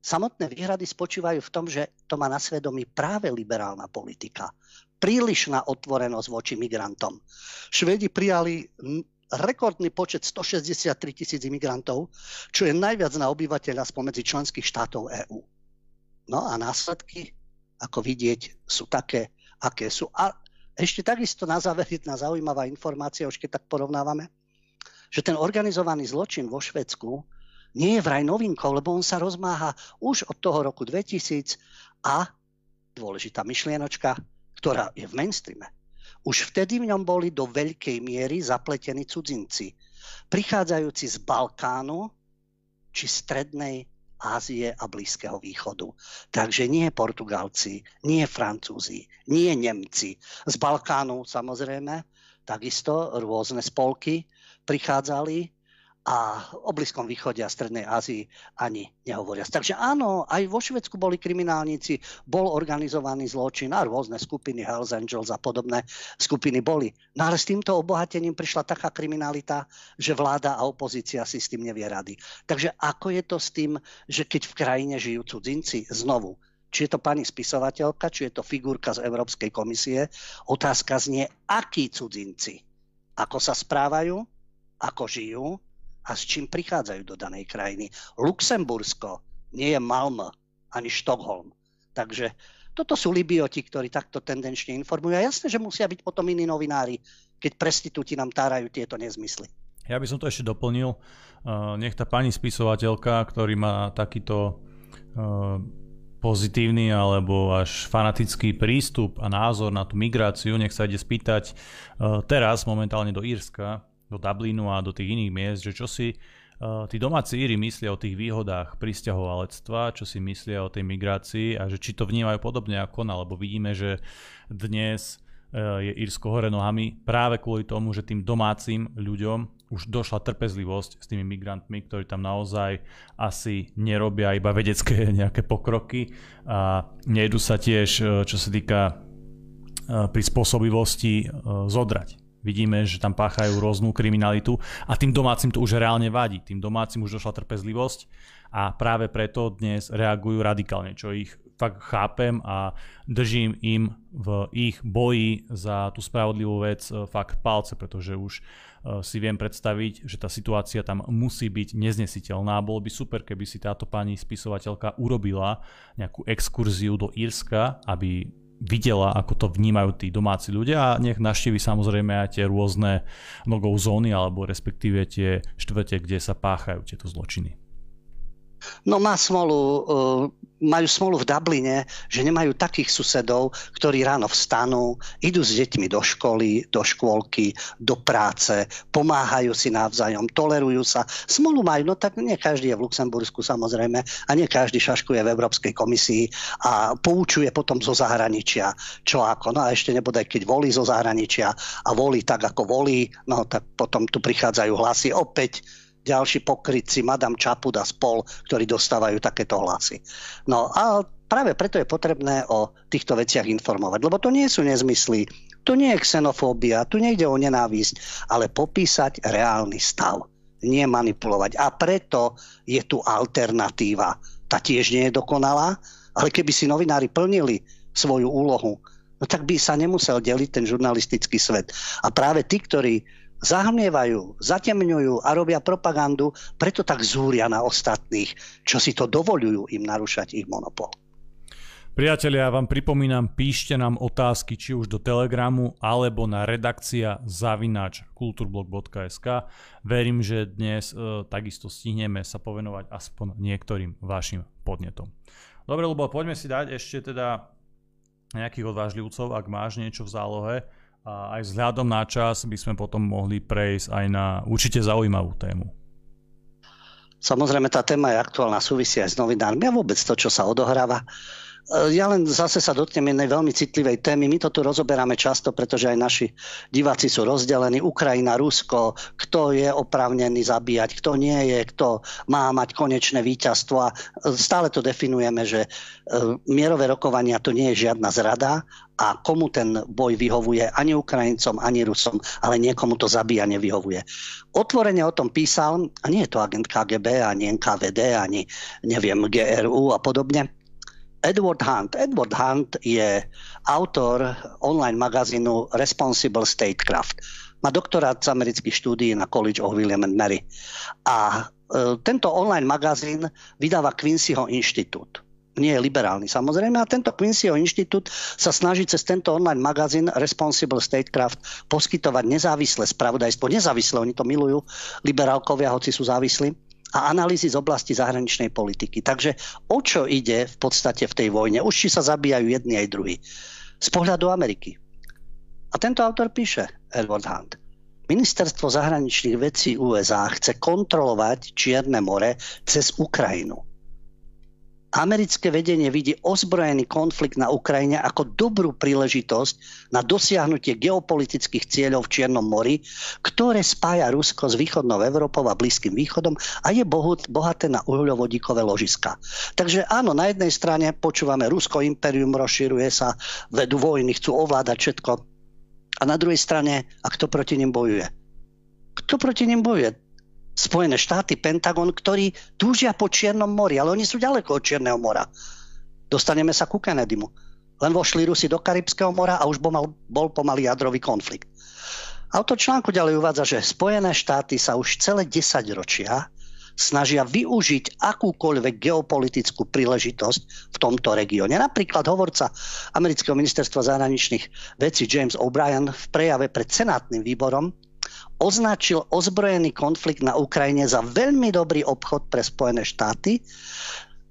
samotné výhrady spočívajú v tom, že to má na svedomí práve liberálna politika. Prílišná otvorenosť voči migrantom. Švedi prijali rekordný počet 163 tisíc imigrantov, čo je najviac na obyvateľa spomedzi členských štátov EÚ. No a následky, ako vidieť, sú také, aké sú. A ešte takisto na záver jedna zaujímavá informácia, už keď tak porovnávame, že ten organizovaný zločin vo Švedsku nie je vraj novinkou, lebo on sa rozmáha už od toho roku 2000 a dôležitá myšlienočka, ktorá je v mainstreame. Už vtedy v ňom boli do veľkej miery zapletení cudzinci, prichádzajúci z Balkánu či strednej Ázie a Blízkeho východu. Takže nie Portugalci, nie Francúzi, nie Nemci. Z Balkánu samozrejme, takisto rôzne spolky prichádzali a o Blízkom východe a Strednej Ázii ani nehovoria. Takže áno, aj vo Švedsku boli kriminálnici, bol organizovaný zločin a rôzne skupiny Hells Angels a podobné skupiny boli. No ale s týmto obohatením prišla taká kriminalita, že vláda a opozícia si s tým nevie rady. Takže ako je to s tým, že keď v krajine žijú cudzinci, znovu, či je to pani spisovateľka, či je to figurka z Európskej komisie, otázka znie, akí cudzinci, ako sa správajú, ako žijú, a s čím prichádzajú do danej krajiny. Luxembursko nie je Malmö ani Štokholm. Takže toto sú Libioti, ktorí takto tendenčne informujú. A jasné, že musia byť potom iní novinári, keď prestitúti nám tárajú tieto nezmysly. Ja by som to ešte doplnil. Uh, nech tá pani spisovateľka, ktorý má takýto uh, pozitívny alebo až fanatický prístup a názor na tú migráciu, nech sa ide spýtať uh, teraz momentálne do Írska, do Dublinu a do tých iných miest, že čo si uh, tí domáci Íri myslia o tých výhodách pristahovalectva, čo si myslia o tej migrácii a že či to vnímajú podobne ako ona, lebo vidíme, že dnes uh, je Írsko hore nohami práve kvôli tomu, že tým domácim ľuďom už došla trpezlivosť s tými migrantmi, ktorí tam naozaj asi nerobia iba vedecké nejaké pokroky a nejdu sa tiež, uh, čo sa týka prispôsobivosti, zodrať Vidíme, že tam páchajú rôznu kriminalitu a tým domácim to už reálne vadí. Tým domácim už došla trpezlivosť a práve preto dnes reagujú radikálne, čo ich fakt chápem a držím im v ich boji za tú spravodlivú vec e, fakt palce, pretože už e, si viem predstaviť, že tá situácia tam musí byť neznesiteľná. Bolo by super, keby si táto pani spisovateľka urobila nejakú exkurziu do Írska, aby videla, ako to vnímajú tí domáci ľudia a nech naštívi samozrejme aj tie rôzne nogou zóny alebo respektíve tie štvrte, kde sa páchajú tieto zločiny. No má smolu, uh, majú smolu v Dubline, že nemajú takých susedov, ktorí ráno vstanú, idú s deťmi do školy, do škôlky, do práce, pomáhajú si navzájom, tolerujú sa. Smolu majú, no tak nie každý je v Luxembursku samozrejme a nie každý šaškuje v Európskej komisii a poučuje potom zo zahraničia, čo ako. No a ešte nebude, keď volí zo zahraničia a volí tak, ako volí, no tak potom tu prichádzajú hlasy opäť ďalší pokrytci, Madame Čapud a spol, ktorí dostávajú takéto hlasy. No a práve preto je potrebné o týchto veciach informovať, lebo to nie sú nezmysly, tu nie je xenofóbia, tu nejde o nenávisť, ale popísať reálny stav, nie manipulovať. A preto je tu alternatíva. Tá tiež nie je dokonalá, ale keby si novinári plnili svoju úlohu, no tak by sa nemusel deliť ten žurnalistický svet. A práve tí, ktorí zahmievajú, zatemňujú a robia propagandu, preto tak zúria na ostatných, čo si to dovolujú im narušať ich monopol. Priatelia, ja vám pripomínam, píšte nám otázky či už do Telegramu alebo na redakcia zavinač kulturblog.sk. Verím, že dnes e, takisto stihneme sa povenovať aspoň niektorým vašim podnetom. Dobre, Lubo, poďme si dať ešte teda nejakých odvážlivcov, ak máš niečo v zálohe a aj vzhľadom na čas by sme potom mohli prejsť aj na určite zaujímavú tému. Samozrejme, tá téma je aktuálna, súvisia aj s novinármi a vôbec to, čo sa odohráva ja len zase sa dotknem jednej veľmi citlivej témy. My to tu rozoberáme často, pretože aj naši diváci sú rozdelení. Ukrajina, Rusko, kto je oprávnený zabíjať, kto nie je, kto má mať konečné víťazstvo. A stále to definujeme, že e, mierové rokovania to nie je žiadna zrada a komu ten boj vyhovuje ani Ukrajincom, ani Rusom, ale niekomu to zabíja nevyhovuje. Otvorene o tom písal, a nie je to agent KGB, ani NKVD, ani neviem, GRU a podobne, Edward Hunt. Edward Hunt je autor online magazínu Responsible Statecraft. Má doktorát z amerických štúdií na College of William and Mary. A e, tento online magazín vydáva Quincyho inštitút. nie je liberálny samozrejme. A tento Quincyho inštitút sa snaží cez tento online magazín Responsible Statecraft poskytovať nezávislé spravodajstvo. Nezávislé, oni to milujú, liberálkovia, hoci sú závislí a analýzy z oblasti zahraničnej politiky. Takže o čo ide v podstate v tej vojne? Už či sa zabíjajú jedni aj druhí. Z pohľadu Ameriky. A tento autor píše, Edward Hunt, Ministerstvo zahraničných vecí USA chce kontrolovať Čierne more cez Ukrajinu. Americké vedenie vidí ozbrojený konflikt na Ukrajine ako dobrú príležitosť na dosiahnutie geopolitických cieľov v Čiernom mori, ktoré spája Rusko s východnou Európou a Blízkym východom a je bohaté na uhľovodíkové ložiska. Takže áno, na jednej strane počúvame Rusko imperium rozširuje sa, vedú vojny, chcú ovládať všetko. A na druhej strane, a kto proti nim bojuje? Kto proti nim bojuje? Spojené štáty, Pentagon, ktorí túžia po Čiernom mori, ale oni sú ďaleko od Čierneho mora. Dostaneme sa ku Kennedymu. Len vošli Rusi do Karibského mora a už bol, bol pomaly jadrový konflikt. Autor článku ďalej uvádza, že Spojené štáty sa už celé 10 ročia snažia využiť akúkoľvek geopolitickú príležitosť v tomto regióne. Napríklad hovorca amerického ministerstva zahraničných vecí James O'Brien v prejave pred senátnym výborom označil ozbrojený konflikt na Ukrajine za veľmi dobrý obchod pre Spojené štáty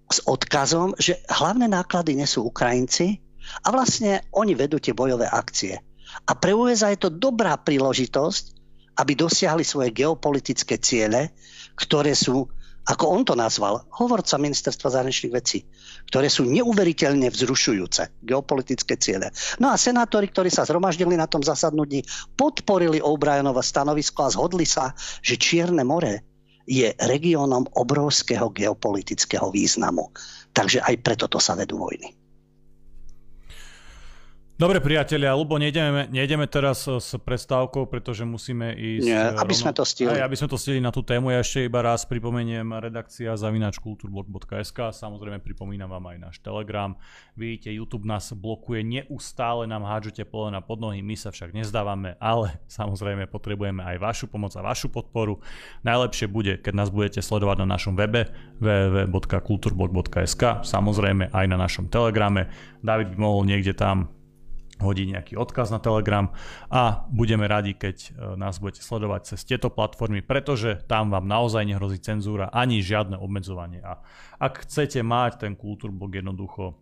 s odkazom, že hlavné náklady nesú Ukrajinci a vlastne oni vedú tie bojové akcie. A pre USA je to dobrá príležitosť, aby dosiahli svoje geopolitické ciele, ktoré sú ako on to nazval, hovorca ministerstva zahraničných vecí, ktoré sú neuveriteľne vzrušujúce geopolitické ciele. No a senátori, ktorí sa zhromaždili na tom zasadnutí, podporili O'Brienova stanovisko a zhodli sa, že Čierne more je regiónom obrovského geopolitického významu. Takže aj preto to sa vedú vojny. Dobre priatelia, Lubo, nejdeme, nejdeme teraz s prestávkou, pretože musíme ísť... Nie, aby rovno, sme to stihli. Aj, aby sme to stihli na tú tému. Ja ešte iba raz pripomeniem redakcia zavinačkulturblog.sk. Samozrejme pripomínam vám aj náš Telegram. Vidíte, YouTube nás blokuje neustále, nám hádžete polena pod nohy, my sa však nezdávame, ale samozrejme potrebujeme aj vašu pomoc a vašu podporu. Najlepšie bude, keď nás budete sledovať na našom webe www.kulturblog.sk, samozrejme aj na našom Telegrame. David by mohol niekde tam hodí nejaký odkaz na Telegram a budeme radi, keď e, nás budete sledovať cez tieto platformy, pretože tam vám naozaj nehrozí cenzúra ani žiadne obmedzovanie. A ak chcete mať ten kultúrblog jednoducho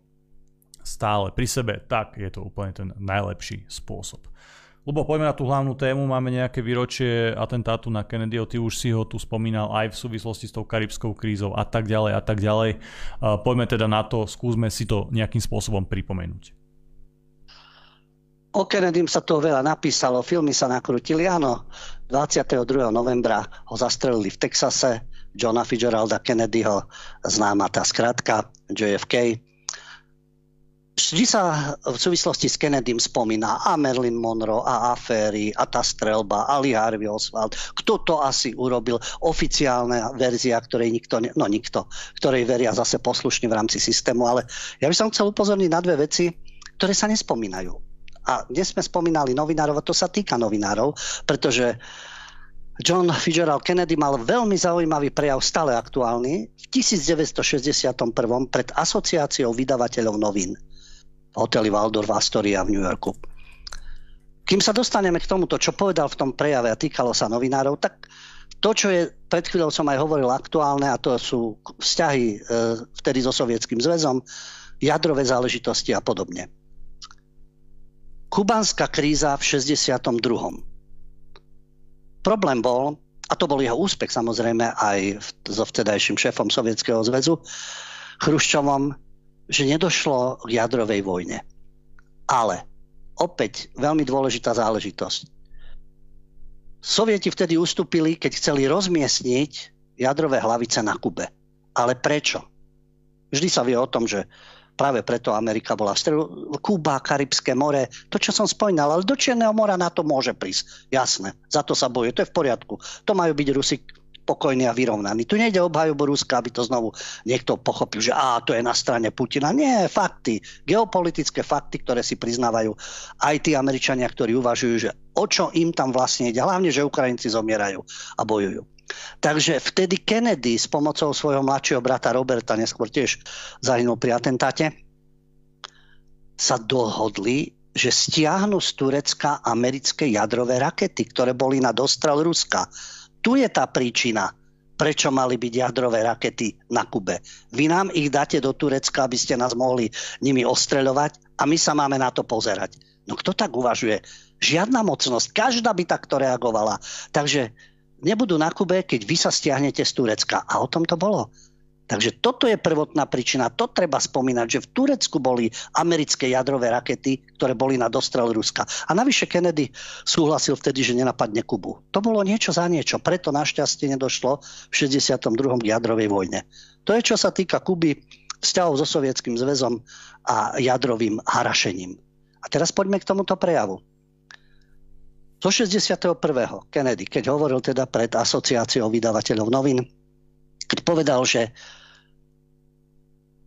stále pri sebe, tak je to úplne ten najlepší spôsob. Lebo poďme na tú hlavnú tému, máme nejaké výročie atentátu na Kennedyho, ty už si ho tu spomínal aj v súvislosti s tou karibskou krízou a tak ďalej a tak ďalej. E, poďme teda na to, skúsme si to nejakým spôsobom pripomenúť. O Kennedym sa toho veľa napísalo, filmy sa nakrutili, áno. 22. novembra ho zastrelili v Texase, Johna Fitzgeralda Kennedyho, známa tá skratka JFK. Vždy sa v súvislosti s Kennedym spomína a Marilyn Monroe, a aféry, a tá strelba, a Lee Harvey Oswald. Kto to asi urobil? Oficiálna verzia, ktorej nikto, ne, no nikto, ktorej veria zase poslušne v rámci systému. Ale ja by som chcel upozorniť na dve veci, ktoré sa nespomínajú a dnes sme spomínali novinárov, a to sa týka novinárov, pretože John Fitzgerald Kennedy mal veľmi zaujímavý prejav, stále aktuálny, v 1961 pred asociáciou vydavateľov novín v hoteli Waldorf Astoria v New Yorku. Kým sa dostaneme k tomuto, čo povedal v tom prejave a týkalo sa novinárov, tak to, čo je, pred chvíľou som aj hovoril aktuálne, a to sú vzťahy e, vtedy so Sovietským zväzom, jadrové záležitosti a podobne. Kubánska kríza v 62. Problém bol, a to bol jeho úspech samozrejme aj so vtedajším šéfom Sovietskeho zväzu, Chruščovom, že nedošlo k jadrovej vojne. Ale opäť veľmi dôležitá záležitosť. Sovieti vtedy ustúpili, keď chceli rozmiestniť jadrové hlavice na Kube. Ale prečo? Vždy sa vie o tom, že práve preto Amerika bola v stredu. Kuba, Karibské more, to, čo som spomínal, ale do Čierneho mora na to môže prísť. Jasné, za to sa boje, to je v poriadku. To majú byť Rusi pokojní a vyrovnaní. Tu nejde obhajobu Ruska, aby to znovu niekto pochopil, že á, to je na strane Putina. Nie, fakty, geopolitické fakty, ktoré si priznávajú aj tí Američania, ktorí uvažujú, že o čo im tam vlastne ide. Hlavne, že Ukrajinci zomierajú a bojujú. Takže vtedy Kennedy s pomocou svojho mladšieho brata Roberta, neskôr tiež zahynul pri atentáte, sa dohodli, že stiahnu z Turecka americké jadrové rakety, ktoré boli na dostrel Ruska. Tu je tá príčina, prečo mali byť jadrové rakety na Kube. Vy nám ich dáte do Turecka, aby ste nás mohli nimi ostreľovať a my sa máme na to pozerať. No kto tak uvažuje? Žiadna mocnosť, každá by takto reagovala. Takže nebudú na Kube, keď vy sa stiahnete z Turecka. A o tom to bolo. Takže toto je prvotná príčina. To treba spomínať, že v Turecku boli americké jadrové rakety, ktoré boli na dostrel Ruska. A navyše Kennedy súhlasil vtedy, že nenapadne Kubu. To bolo niečo za niečo. Preto našťastie nedošlo v 62. k jadrovej vojne. To je, čo sa týka Kuby, vzťahov so Sovietským zväzom a jadrovým harašením. A teraz poďme k tomuto prejavu. Do 61. Kennedy, keď hovoril teda pred asociáciou vydavateľov novín, keď povedal, že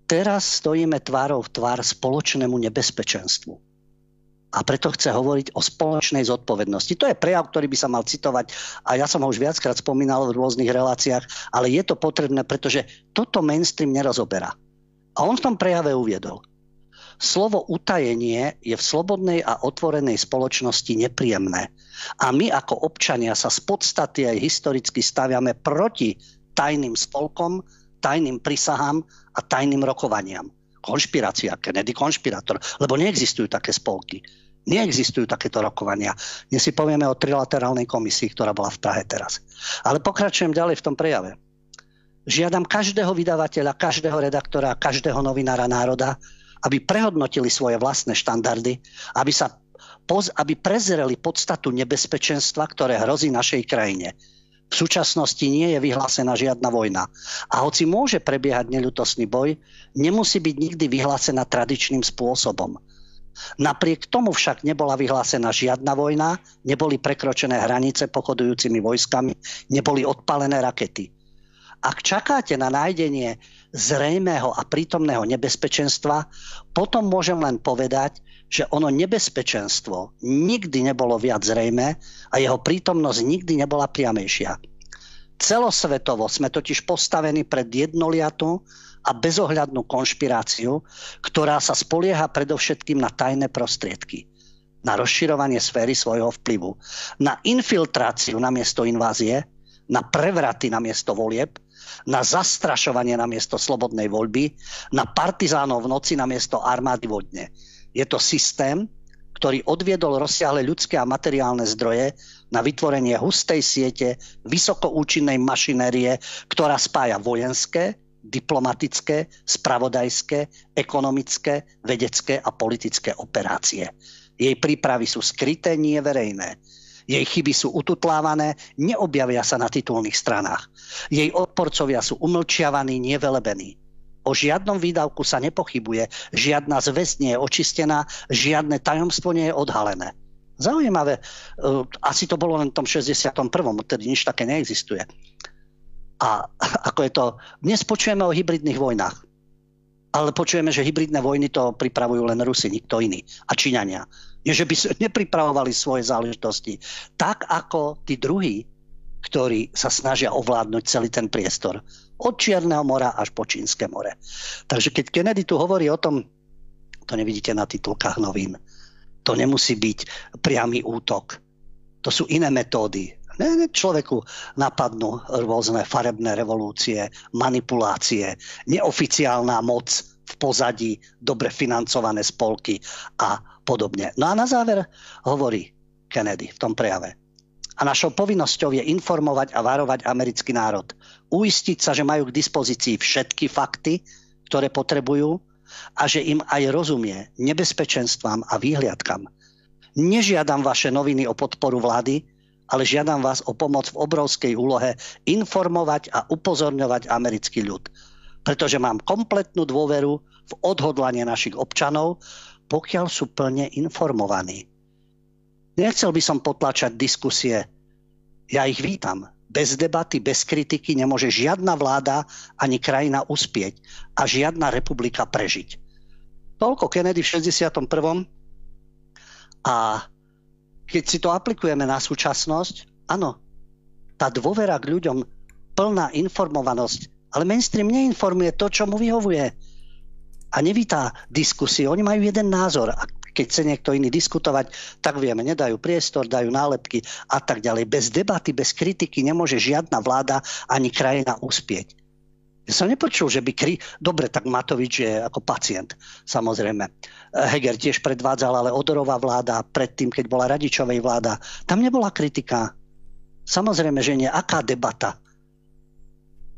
teraz stojíme tvárou v tvár spoločnému nebezpečenstvu. A preto chce hovoriť o spoločnej zodpovednosti. To je prejav, ktorý by sa mal citovať a ja som ho už viackrát spomínal v rôznych reláciách, ale je to potrebné, pretože toto mainstream nerozoberá. A on v tom prejave uviedol. Slovo utajenie je v slobodnej a otvorenej spoločnosti nepríjemné. A my ako občania sa z podstaty aj historicky staviame proti tajným spolkom, tajným prisahám a tajným rokovaniam. Konšpirácia, Kennedy konšpirátor, lebo neexistujú také spolky. Neexistujú takéto rokovania. Dnes si povieme o trilaterálnej komisii, ktorá bola v Prahe teraz. Ale pokračujem ďalej v tom prejave. Žiadam každého vydavateľa, každého redaktora, každého novinára národa, aby prehodnotili svoje vlastné štandardy, aby, sa, aby prezreli podstatu nebezpečenstva, ktoré hrozí našej krajine v súčasnosti nie je vyhlásená žiadna vojna. A hoci môže prebiehať neľutosný boj, nemusí byť nikdy vyhlásená tradičným spôsobom. Napriek tomu však nebola vyhlásená žiadna vojna, neboli prekročené hranice pochodujúcimi vojskami, neboli odpalené rakety. Ak čakáte na nájdenie zrejmého a prítomného nebezpečenstva, potom môžem len povedať, že ono nebezpečenstvo nikdy nebolo viac zrejme a jeho prítomnosť nikdy nebola priamejšia. Celosvetovo sme totiž postavení pred jednoliatú a bezohľadnú konšpiráciu, ktorá sa spolieha predovšetkým na tajné prostriedky na rozširovanie sféry svojho vplyvu, na infiltráciu namiesto invázie, na prevraty namiesto volieb, na zastrašovanie namiesto slobodnej voľby, na partizánov v noci namiesto armády vodne. Je to systém, ktorý odviedol rozsiahle ľudské a materiálne zdroje na vytvorenie hustej siete vysokoučinnej mašinérie, ktorá spája vojenské, diplomatické, spravodajské, ekonomické, vedecké a politické operácie. Jej prípravy sú skryté, nie verejné. Jej chyby sú ututlávané, neobjavia sa na titulných stranách. Jej odporcovia sú umlčiavaní, nevelebení. O žiadnom výdavku sa nepochybuje, žiadna zväzť nie je očistená, žiadne tajomstvo nie je odhalené. Zaujímavé, e, asi to bolo len v tom 61. odtedy nič také neexistuje. A ako je to, dnes počujeme o hybridných vojnách. Ale počujeme, že hybridné vojny to pripravujú len Rusi, nikto iný. A Číňania. Nie, že by nepripravovali svoje záležitosti. Tak ako tí druhí, ktorí sa snažia ovládnuť celý ten priestor od Čierneho mora až po Čínske more. Takže keď Kennedy tu hovorí o tom, to nevidíte na titulkách novín, to nemusí byť priamy útok. To sú iné metódy. Človeku napadnú rôzne farebné revolúcie, manipulácie, neoficiálna moc v pozadí, dobre financované spolky a podobne. No a na záver hovorí Kennedy v tom prejave. A našou povinnosťou je informovať a varovať americký národ. Uistiť sa, že majú k dispozícii všetky fakty, ktoré potrebujú a že im aj rozumie nebezpečenstvám a výhliadkam. Nežiadam vaše noviny o podporu vlády, ale žiadam vás o pomoc v obrovskej úlohe informovať a upozorňovať americký ľud. Pretože mám kompletnú dôveru v odhodlanie našich občanov, pokiaľ sú plne informovaní. Nechcel by som potlačať diskusie. Ja ich vítam. Bez debaty, bez kritiky nemôže žiadna vláda ani krajina uspieť a žiadna republika prežiť. Toľko Kennedy v 61. A keď si to aplikujeme na súčasnosť, áno, tá dôvera k ľuďom, plná informovanosť. Ale mainstream neinformuje to, čo mu vyhovuje. A nevítá diskusie. Oni majú jeden názor. A keď chce niekto iný diskutovať, tak vieme, nedajú priestor, dajú nálepky a tak ďalej. Bez debaty, bez kritiky nemôže žiadna vláda ani krajina uspieť. Ja som nepočul, že by kri... Dobre, tak Matovič je ako pacient, samozrejme. Heger tiež predvádzal, ale Odorová vláda, predtým, keď bola Radičovej vláda, tam nebola kritika. Samozrejme, že nie. Aká debata?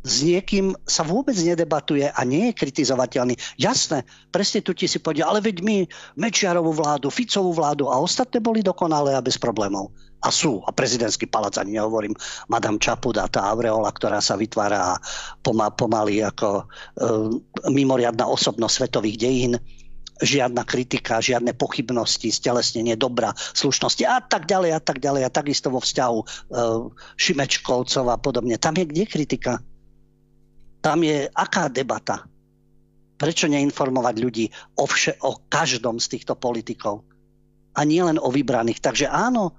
S niekým sa vôbec nedebatuje a nie je kritizovateľný. Jasné, prestitúti si povedia, ale veď my Mečiarovú vládu, Ficovú vládu a ostatné boli dokonalé a bez problémov. A sú. A prezidentský palác, ani nehovorím, Madame Čapuda, tá aureola, ktorá sa vytvára pomaly ako e, mimoriadná osobnosť svetových dejín žiadna kritika, žiadne pochybnosti, stelesnenie dobra, slušnosti a tak ďalej a tak ďalej. A takisto vo vzťahu e, Šimečkovcov a podobne. Tam je kde kritika? Tam je aká debata? Prečo neinformovať ľudí o, vše, o každom z týchto politikov? A nie len o vybraných. Takže áno,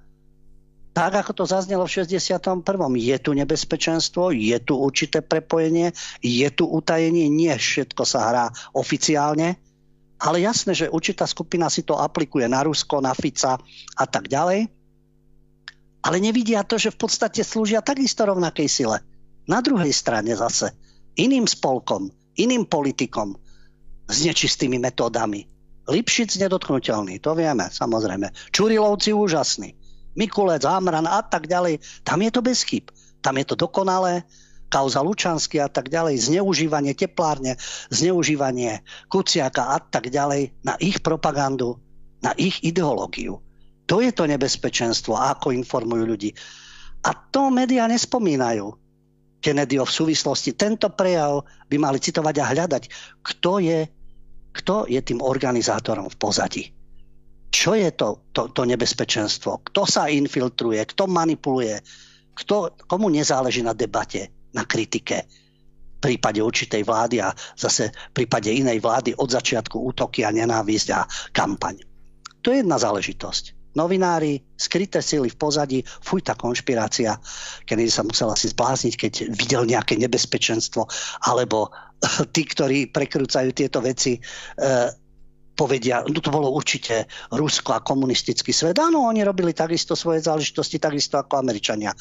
tak ako to zaznelo v 61. Je tu nebezpečenstvo, je tu určité prepojenie, je tu utajenie, nie všetko sa hrá oficiálne, ale jasné, že určitá skupina si to aplikuje na Rusko, na Fica a tak ďalej. Ale nevidia to, že v podstate slúžia takisto rovnakej sile. Na druhej strane zase iným spolkom, iným politikom s nečistými metódami. Lipšic nedotknutelný, to vieme, samozrejme. Čurilovci úžasní. Mikulec, Hamran a tak ďalej. Tam je to bez chyb. Tam je to dokonalé. Kauza Lučansky a tak ďalej. Zneužívanie teplárne, zneužívanie Kuciaka a tak ďalej na ich propagandu, na ich ideológiu. To je to nebezpečenstvo, ako informujú ľudí. A to médiá nespomínajú. Kennedyho v súvislosti. Tento prejav by mali citovať a hľadať, kto je, kto je tým organizátorom v pozadí. Čo je to, to, to nebezpečenstvo? Kto sa infiltruje? Kto manipuluje? Kto, komu nezáleží na debate, na kritike? V prípade určitej vlády a zase v prípade inej vlády od začiatku útoky a nenávisť a kampaň. To je jedna záležitosť novinári, skryté sily v pozadí, fuj tá konšpirácia, kedy sa musel asi zblázniť, keď videl nejaké nebezpečenstvo, alebo tí, ktorí prekrúcajú tieto veci, e, povedia, no to bolo určite Rusko a komunistický svet. Áno, oni robili takisto svoje záležitosti, takisto ako Američania.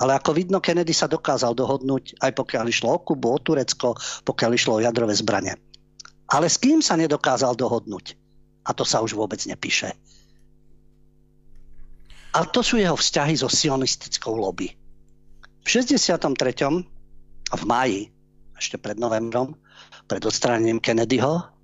Ale ako vidno, Kennedy sa dokázal dohodnúť, aj pokiaľ išlo o Kubu, o Turecko, pokiaľ išlo o jadrové zbranie. Ale s kým sa nedokázal dohodnúť? A to sa už vôbec nepíše. Ale to sú jeho vzťahy so sionistickou lobby. V 63. v máji, ešte pred novembrom, pred odstránením Kennedyho,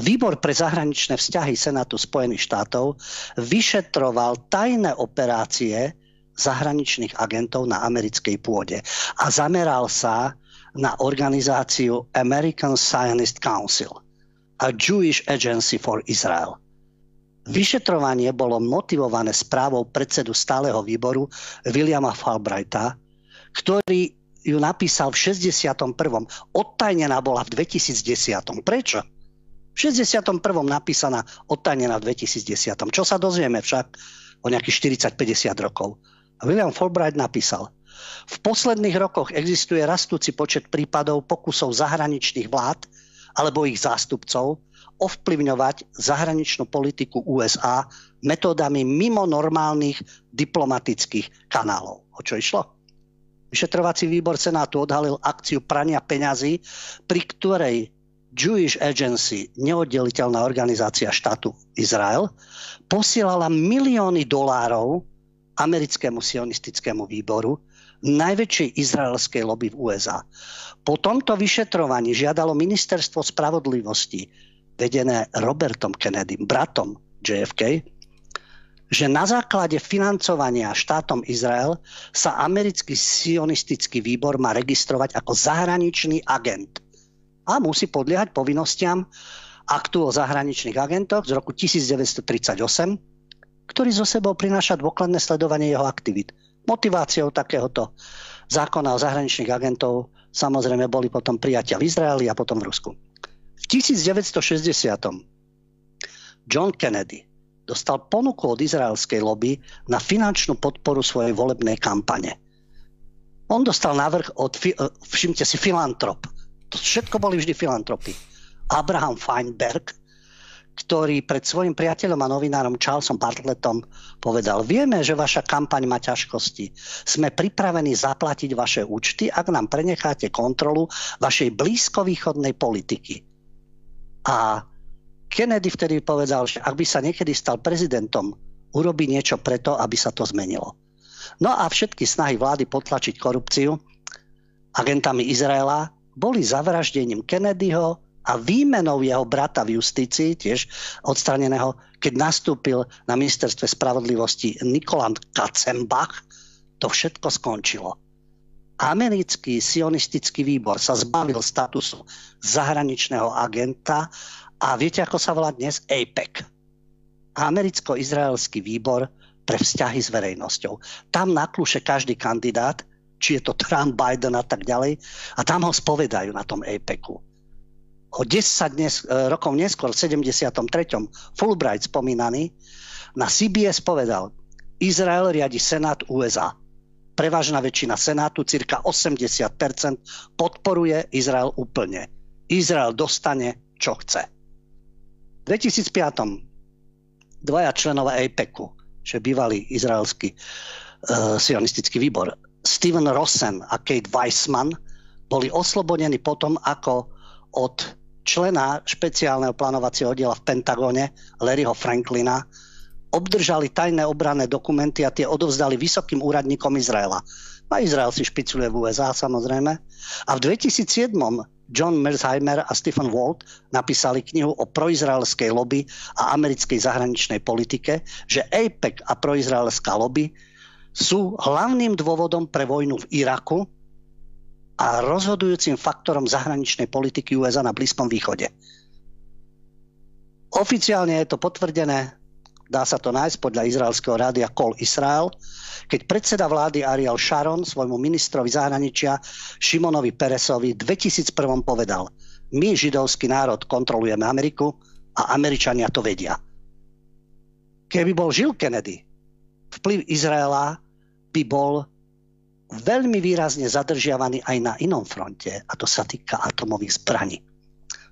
Výbor pre zahraničné vzťahy Senátu Spojených štátov vyšetroval tajné operácie zahraničných agentov na americkej pôde a zameral sa na organizáciu American Zionist Council a Jewish Agency for Israel. Vyšetrovanie bolo motivované správou predsedu stáleho výboru Williama Falbrighta, ktorý ju napísal v 61. Odtajnená bola v 2010. Prečo? V 61. napísaná odtajnená v 2010. Čo sa dozvieme však o nejakých 40-50 rokov. A William Fulbright napísal, v posledných rokoch existuje rastúci počet prípadov pokusov zahraničných vlád alebo ich zástupcov ovplyvňovať zahraničnú politiku USA metódami mimo normálnych diplomatických kanálov. O čo išlo? Vyšetrovací výbor Senátu odhalil akciu prania peňazí, pri ktorej Jewish Agency, neoddeliteľná organizácia štátu Izrael, posielala milióny dolárov americkému sionistickému výboru, najväčšej izraelskej lobby v USA. Po tomto vyšetrovaní žiadalo ministerstvo spravodlivosti vedené Robertom Kennedym, bratom JFK, že na základe financovania štátom Izrael sa americký sionistický výbor má registrovať ako zahraničný agent a musí podliehať povinnostiam aktu o zahraničných agentoch z roku 1938, ktorý zo sebou prináša dôkladné sledovanie jeho aktivít. Motiváciou takéhoto zákona o zahraničných agentov samozrejme boli potom prijatia v Izraeli a potom v Rusku. V 1960. John Kennedy dostal ponuku od izraelskej lobby na finančnú podporu svojej volebnej kampane. On dostal návrh od, e, všimte si, filantrop. To všetko boli vždy filantropy. Abraham Feinberg, ktorý pred svojim priateľom a novinárom Charlesom Bartlettom povedal, vieme, že vaša kampaň má ťažkosti. Sme pripravení zaplatiť vaše účty, ak nám prenecháte kontrolu vašej blízkovýchodnej politiky. A Kennedy vtedy povedal, že ak by sa niekedy stal prezidentom, urobí niečo preto, aby sa to zmenilo. No a všetky snahy vlády potlačiť korupciu agentami Izraela boli zavraždením Kennedyho a výmenou jeho brata v justícii, tiež odstraneného, keď nastúpil na ministerstve spravodlivosti Nikoland Katzenbach, to všetko skončilo. Americký sionistický výbor sa zbavil statusu zahraničného agenta a viete, ako sa volá dnes? APEC. Americko-izraelský výbor pre vzťahy s verejnosťou. Tam nakluše každý kandidát, či je to Trump, Biden a tak ďalej, a tam ho spovedajú na tom APECu. O 10 dnes, e, rokov neskôr, v 73. Fulbright spomínaný, na CBS povedal, Izrael riadi Senát USA. Prevažná väčšina Senátu, cirka 80%, podporuje Izrael úplne. Izrael dostane, čo chce. V 2005. dvaja členové APECu, že bývalý izraelský uh, sionistický výbor, Steven Rosen a Kate Weissman, boli oslobodení potom, ako od člena špeciálneho plánovacieho oddiela v Pentagóne, Larryho Franklina, obdržali tajné obranné dokumenty a tie odovzdali vysokým úradníkom Izraela. A Izrael si špicuje v USA samozrejme. A v 2007 John Merzheimer a Stephen Walt napísali knihu o proizraelskej lobby a americkej zahraničnej politike, že APEC a proizraelská lobby sú hlavným dôvodom pre vojnu v Iraku a rozhodujúcim faktorom zahraničnej politiky USA na Blízkom východe. Oficiálne je to potvrdené, dá sa to nájsť podľa izraelského rádia Kol Israel, keď predseda vlády Ariel Sharon svojmu ministrovi zahraničia Šimonovi Peresovi v 2001 povedal my, židovský národ, kontrolujeme Ameriku a Američania to vedia. Keby bol žil Kennedy, vplyv Izraela by bol veľmi výrazne zadržiavaný aj na inom fronte, a to sa týka atomových zbraní.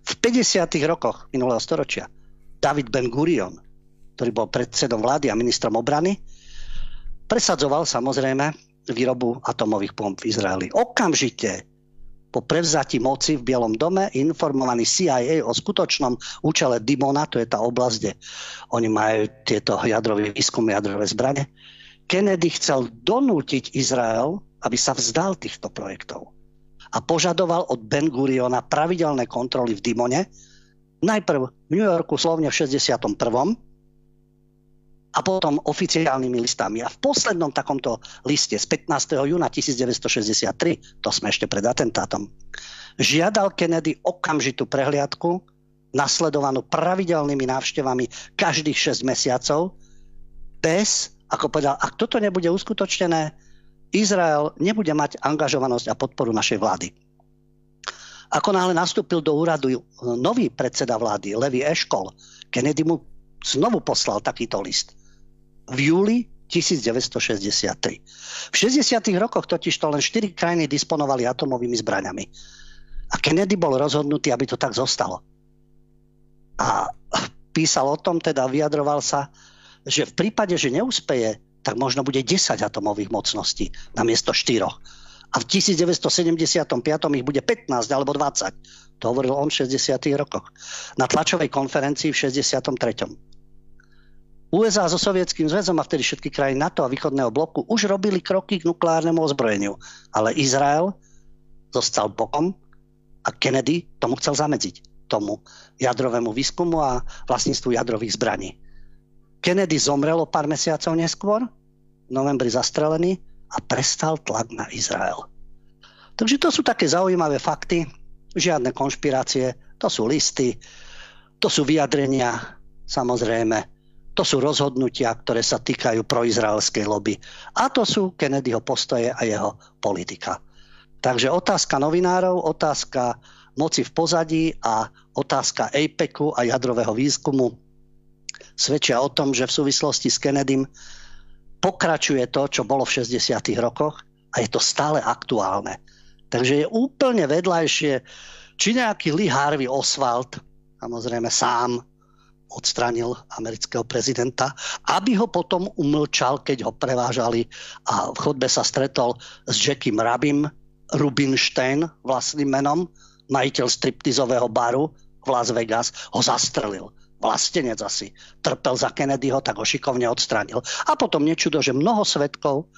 V 50. rokoch minulého storočia David Ben Gurion, ktorý bol predsedom vlády a ministrom obrany, presadzoval samozrejme výrobu atomových bomb v Izraeli. Okamžite po prevzati moci v Bielom dome informovaný CIA o skutočnom účele Dimona, to je tá oblasť, kde oni majú tieto jadrové výskumy, jadrové zbrane, Kennedy chcel donútiť Izrael, aby sa vzdal týchto projektov. A požadoval od Ben Guriona pravidelné kontroly v Dimone, najprv v New Yorku slovne v 61. a potom oficiálnymi listami. A v poslednom takomto liste z 15. júna 1963, to sme ešte pred atentátom, žiadal Kennedy okamžitú prehliadku, nasledovanú pravidelnými návštevami každých 6 mesiacov, bez, ako povedal, ak toto nebude uskutočnené, Izrael nebude mať angažovanosť a podporu našej vlády. Ako náhle nastúpil do úradu e, nový predseda vlády, Levi Eškol, Kennedy mu znovu poslal takýto list. V júli 1963. V 60. rokoch totiž to len 4 krajiny disponovali atomovými zbraňami. A Kennedy bol rozhodnutý, aby to tak zostalo. A písal o tom, teda vyjadroval sa, že v prípade, že neúspeje tak možno bude 10 atomových mocností namiesto 4. A v 1975 ich bude 15 alebo 20. To hovoril on v 60. rokoch. Na tlačovej konferencii v 63. USA so Sovietským zväzom a vtedy všetky krajiny NATO a východného bloku už robili kroky k nukleárnemu ozbrojeniu. Ale Izrael zostal bokom a Kennedy tomu chcel zamedziť tomu jadrovému výskumu a vlastníctvu jadrových zbraní. Kennedy zomrel o pár mesiacov neskôr v novembri zastrelený a prestal tlak na Izrael. Takže to sú také zaujímavé fakty, žiadne konšpirácie, to sú listy, to sú vyjadrenia, samozrejme, to sú rozhodnutia, ktoré sa týkajú proizraelskej lobby. A to sú Kennedyho postoje a jeho politika. Takže otázka novinárov, otázka moci v pozadí a otázka APECu a jadrového výskumu svedčia o tom, že v súvislosti s Kennedym pokračuje to, čo bolo v 60. rokoch A je to stále aktuálne. Takže je úplne vedľajšie, či nejaký Lee Harvey Oswald, samozrejme sám, odstranil amerického prezidenta, aby ho potom umlčal, keď ho prevážali a v chodbe sa stretol s Jackiem Rabim, Rubinstein vlastným menom, majiteľ striptizového baru v Las Vegas, ho zastrelil. Vlastenec asi trpel za Kennedyho, tak ho šikovne odstranil. A potom nečudo, že mnoho svetkov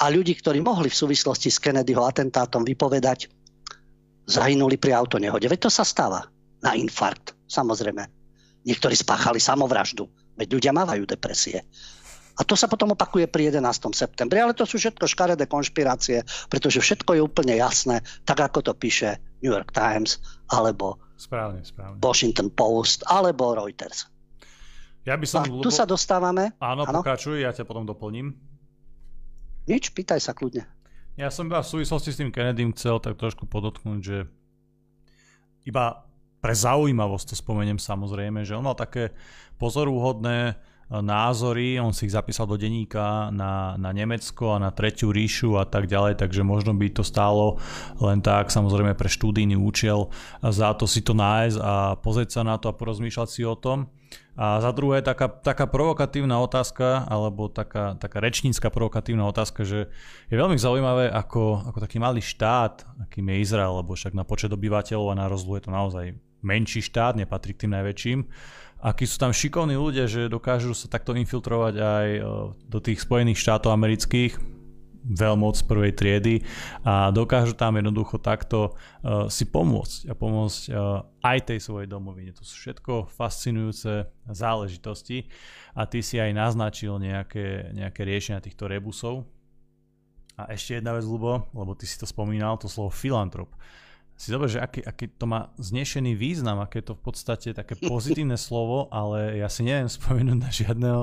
a ľudí, ktorí mohli v súvislosti s Kennedyho atentátom vypovedať, zahynuli pri autonehode. Veď to sa stáva na infarkt, samozrejme. Niektorí spáchali samovraždu, veď ľudia mávajú depresie. A to sa potom opakuje pri 11. septembri. Ale to sú všetko škaredé konšpirácie, pretože všetko je úplne jasné, tak ako to píše New York Times alebo správne, správne. Washington Post alebo Reuters. Ja by som... A tu sa dostávame... Áno, áno, pokračuj, ja ťa potom doplním. Nič, pýtaj sa kľudne. Ja som iba v súvislosti s tým Kennedym chcel tak trošku podotknúť, že iba pre zaujímavosť to spomeniem samozrejme, že on mal také pozorúhodné názory, on si ich zapísal do denníka na, na Nemecko a na Tretiu ríšu a tak ďalej, takže možno by to stálo len tak, samozrejme pre štúdijný účel, za to si to nájsť a pozrieť sa na to a porozmýšľať si o tom. A za druhé taká, taká provokatívna otázka, alebo taká, taká rečnícka provokatívna otázka, že je veľmi zaujímavé, ako, ako taký malý štát, akým je Izrael, lebo však na počet obyvateľov a na rozlohu je to naozaj menší štát, nepatrí k tým najväčším, akí sú tam šikovní ľudia, že dokážu sa takto infiltrovať aj e, do tých Spojených štátov amerických, veľmoc prvej triedy. A dokážu tam jednoducho takto uh, si pomôcť a pomôcť uh, aj tej svojej domovine. To sú všetko fascinujúce záležitosti. A ty si aj naznačil nejaké, nejaké riešenia týchto rebusov. A ešte jedna vec, Lubo, lebo ty si to spomínal, to slovo filantrop si dobre, že aký, aký to má znešený význam, aké je to v podstate také pozitívne slovo, ale ja si neviem spomenúť na žiadneho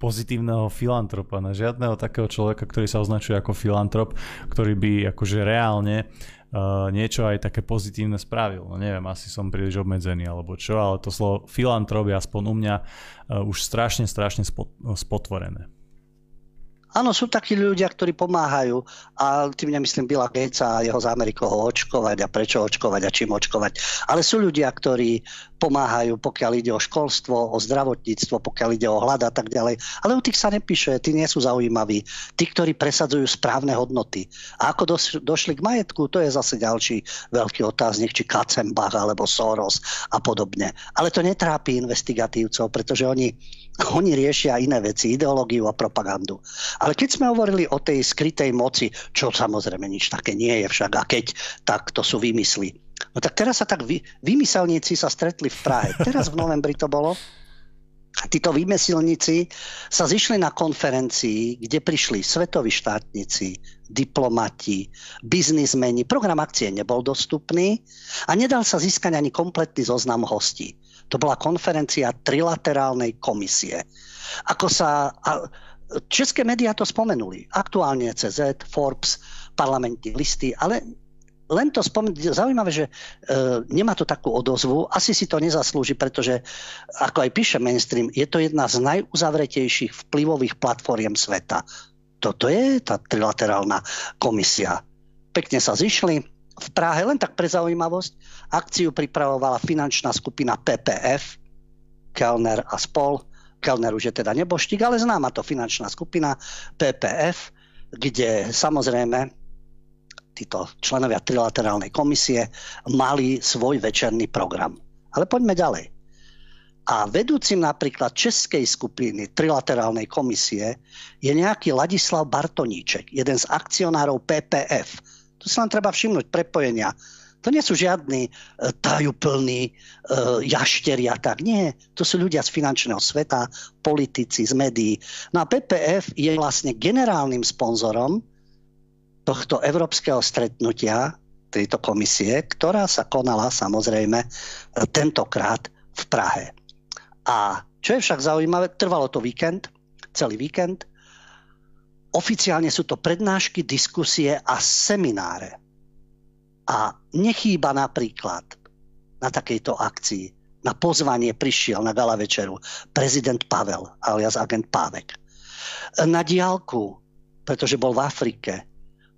pozitívneho filantropa, na žiadneho takého človeka, ktorý sa označuje ako filantrop, ktorý by akože reálne uh, niečo aj také pozitívne spravil. No neviem, asi som príliš obmedzený alebo čo, ale to slovo filantrop je aspoň u mňa uh, už strašne, strašne spot, spotvorené. Áno, sú takí ľudia, ktorí pomáhajú a tým nemyslím Billa Gatesa a jeho zámery koho očkovať a prečo očkovať a čím očkovať. Ale sú ľudia, ktorí pomáhajú, pokiaľ ide o školstvo, o zdravotníctvo, pokiaľ ide o hľad a tak ďalej. Ale o tých sa nepíše, tí nie sú zaujímaví. Tí, ktorí presadzujú správne hodnoty. A ako došli k majetku, to je zase ďalší veľký otáznik, či Katzenbach alebo Soros a podobne. Ale to netrápi investigatívcov, pretože oni oni riešia iné veci, ideológiu a propagandu. Ale keď sme hovorili o tej skrytej moci, čo samozrejme nič také nie je však, a keď, tak to sú vymysly. No tak teraz sa tak vy, vymyselníci sa stretli v Prahe. Teraz v novembri to bolo. Títo vymyselníci sa zišli na konferencii, kde prišli svetoví štátnici, diplomati, biznismeni. Program akcie nebol dostupný a nedal sa získať ani kompletný zoznam hostí. To bola konferencia trilaterálnej komisie. Ako sa... A, české médiá to spomenuli. Aktuálne CZ, Forbes, parlamentní listy, ale len to spomenúť, zaujímavé, že e, nemá to takú odozvu, asi si to nezaslúži, pretože, ako aj píše mainstream, je to jedna z najuzavretejších vplyvových platformiem sveta. Toto je tá trilaterálna komisia. Pekne sa zišli, v Prahe, len tak pre zaujímavosť, akciu pripravovala finančná skupina PPF, Kellner a spol. Kellner už je teda neboštík, ale známa to finančná skupina PPF, kde samozrejme títo členovia trilaterálnej komisie mali svoj večerný program. Ale poďme ďalej. A vedúcim napríklad českej skupiny trilaterálnej komisie je nejaký Ladislav Bartoníček, jeden z akcionárov PPF, tu sa len treba všimnúť prepojenia. To nie sú žiadni e, tajúplní e, jašteri a tak. Nie, to sú ľudia z finančného sveta, politici, z médií. No a PPF je vlastne generálnym sponzorom tohto európskeho stretnutia, tejto komisie, ktorá sa konala samozrejme e, tentokrát v Prahe. A čo je však zaujímavé, trvalo to víkend, celý víkend, Oficiálne sú to prednášky, diskusie a semináre. A nechýba napríklad na takejto akcii, na pozvanie prišiel na gala večeru prezident Pavel, alias agent Pávek. Na diálku, pretože bol v Afrike,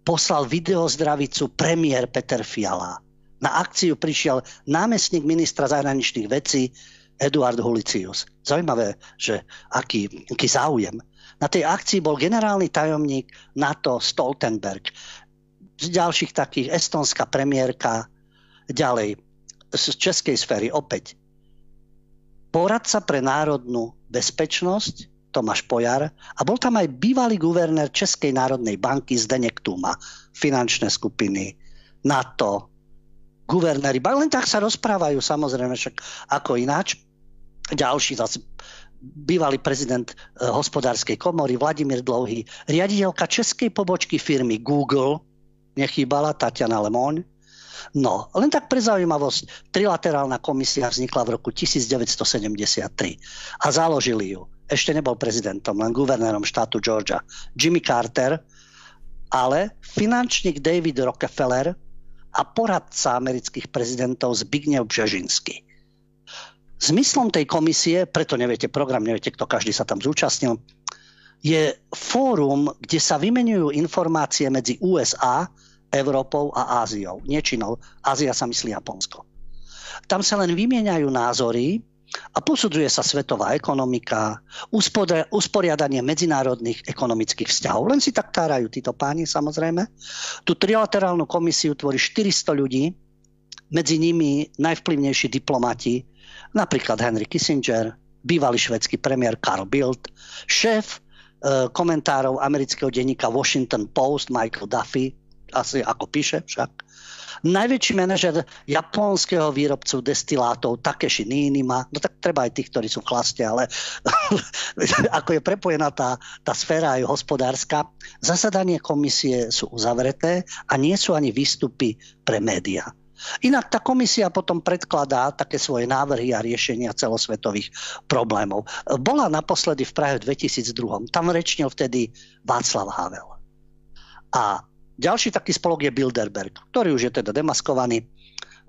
poslal videozdravicu premiér Peter Fiala. Na akciu prišiel námestník ministra zahraničných vecí Eduard Hulicius. Zaujímavé, že aký, aký záujem. Na tej akcii bol generálny tajomník NATO Stoltenberg. Z ďalších takých estonská premiérka, ďalej z českej sféry opäť. Poradca pre národnú bezpečnosť Tomáš Pojar a bol tam aj bývalý guvernér Českej národnej banky Zdenek Tuma, finančné skupiny, NATO, guvernéri. Len tak sa rozprávajú, samozrejme, však ako ináč. Ďalší zase bývalý prezident e, hospodárskej komory Vladimír Dlouhý, riaditeľka českej pobočky firmy Google, nechýbala Tatiana Lemoň. No, len tak pre zaujímavosť, trilaterálna komisia vznikla v roku 1973 a založili ju ešte nebol prezidentom, len guvernérom štátu Georgia, Jimmy Carter, ale finančník David Rockefeller a poradca amerických prezidentov Zbigniew Bžežinsky. Zmyslom tej komisie, preto neviete program, neviete, kto každý sa tam zúčastnil, je fórum, kde sa vymenujú informácie medzi USA, Európou a Áziou. Nie Čínou. Ázia sa myslí Japonsko. Tam sa len vymieňajú názory a posudzuje sa svetová ekonomika, usporiadanie medzinárodných ekonomických vzťahov. Len si tak tárajú títo páni samozrejme. Tú trilaterálnu komisiu tvorí 400 ľudí, medzi nimi najvplyvnejší diplomati, napríklad Henry Kissinger, bývalý švedský premiér Carl Bildt, šéf e, komentárov amerického denníka Washington Post Michael Duffy, asi ako píše však, Najväčší manažer japonského výrobcu destilátov Takeshi Ninima, no tak treba aj tých, ktorí sú v chlaste, ale ako je prepojená tá, tá sféra aj hospodárska, zasadanie komisie sú uzavreté a nie sú ani výstupy pre médiá. Inak tá komisia potom predkladá také svoje návrhy a riešenia celosvetových problémov. Bola naposledy v Prahe v 2002. Tam rečnil vtedy Václav Havel. A ďalší taký spolok je Bilderberg, ktorý už je teda demaskovaný.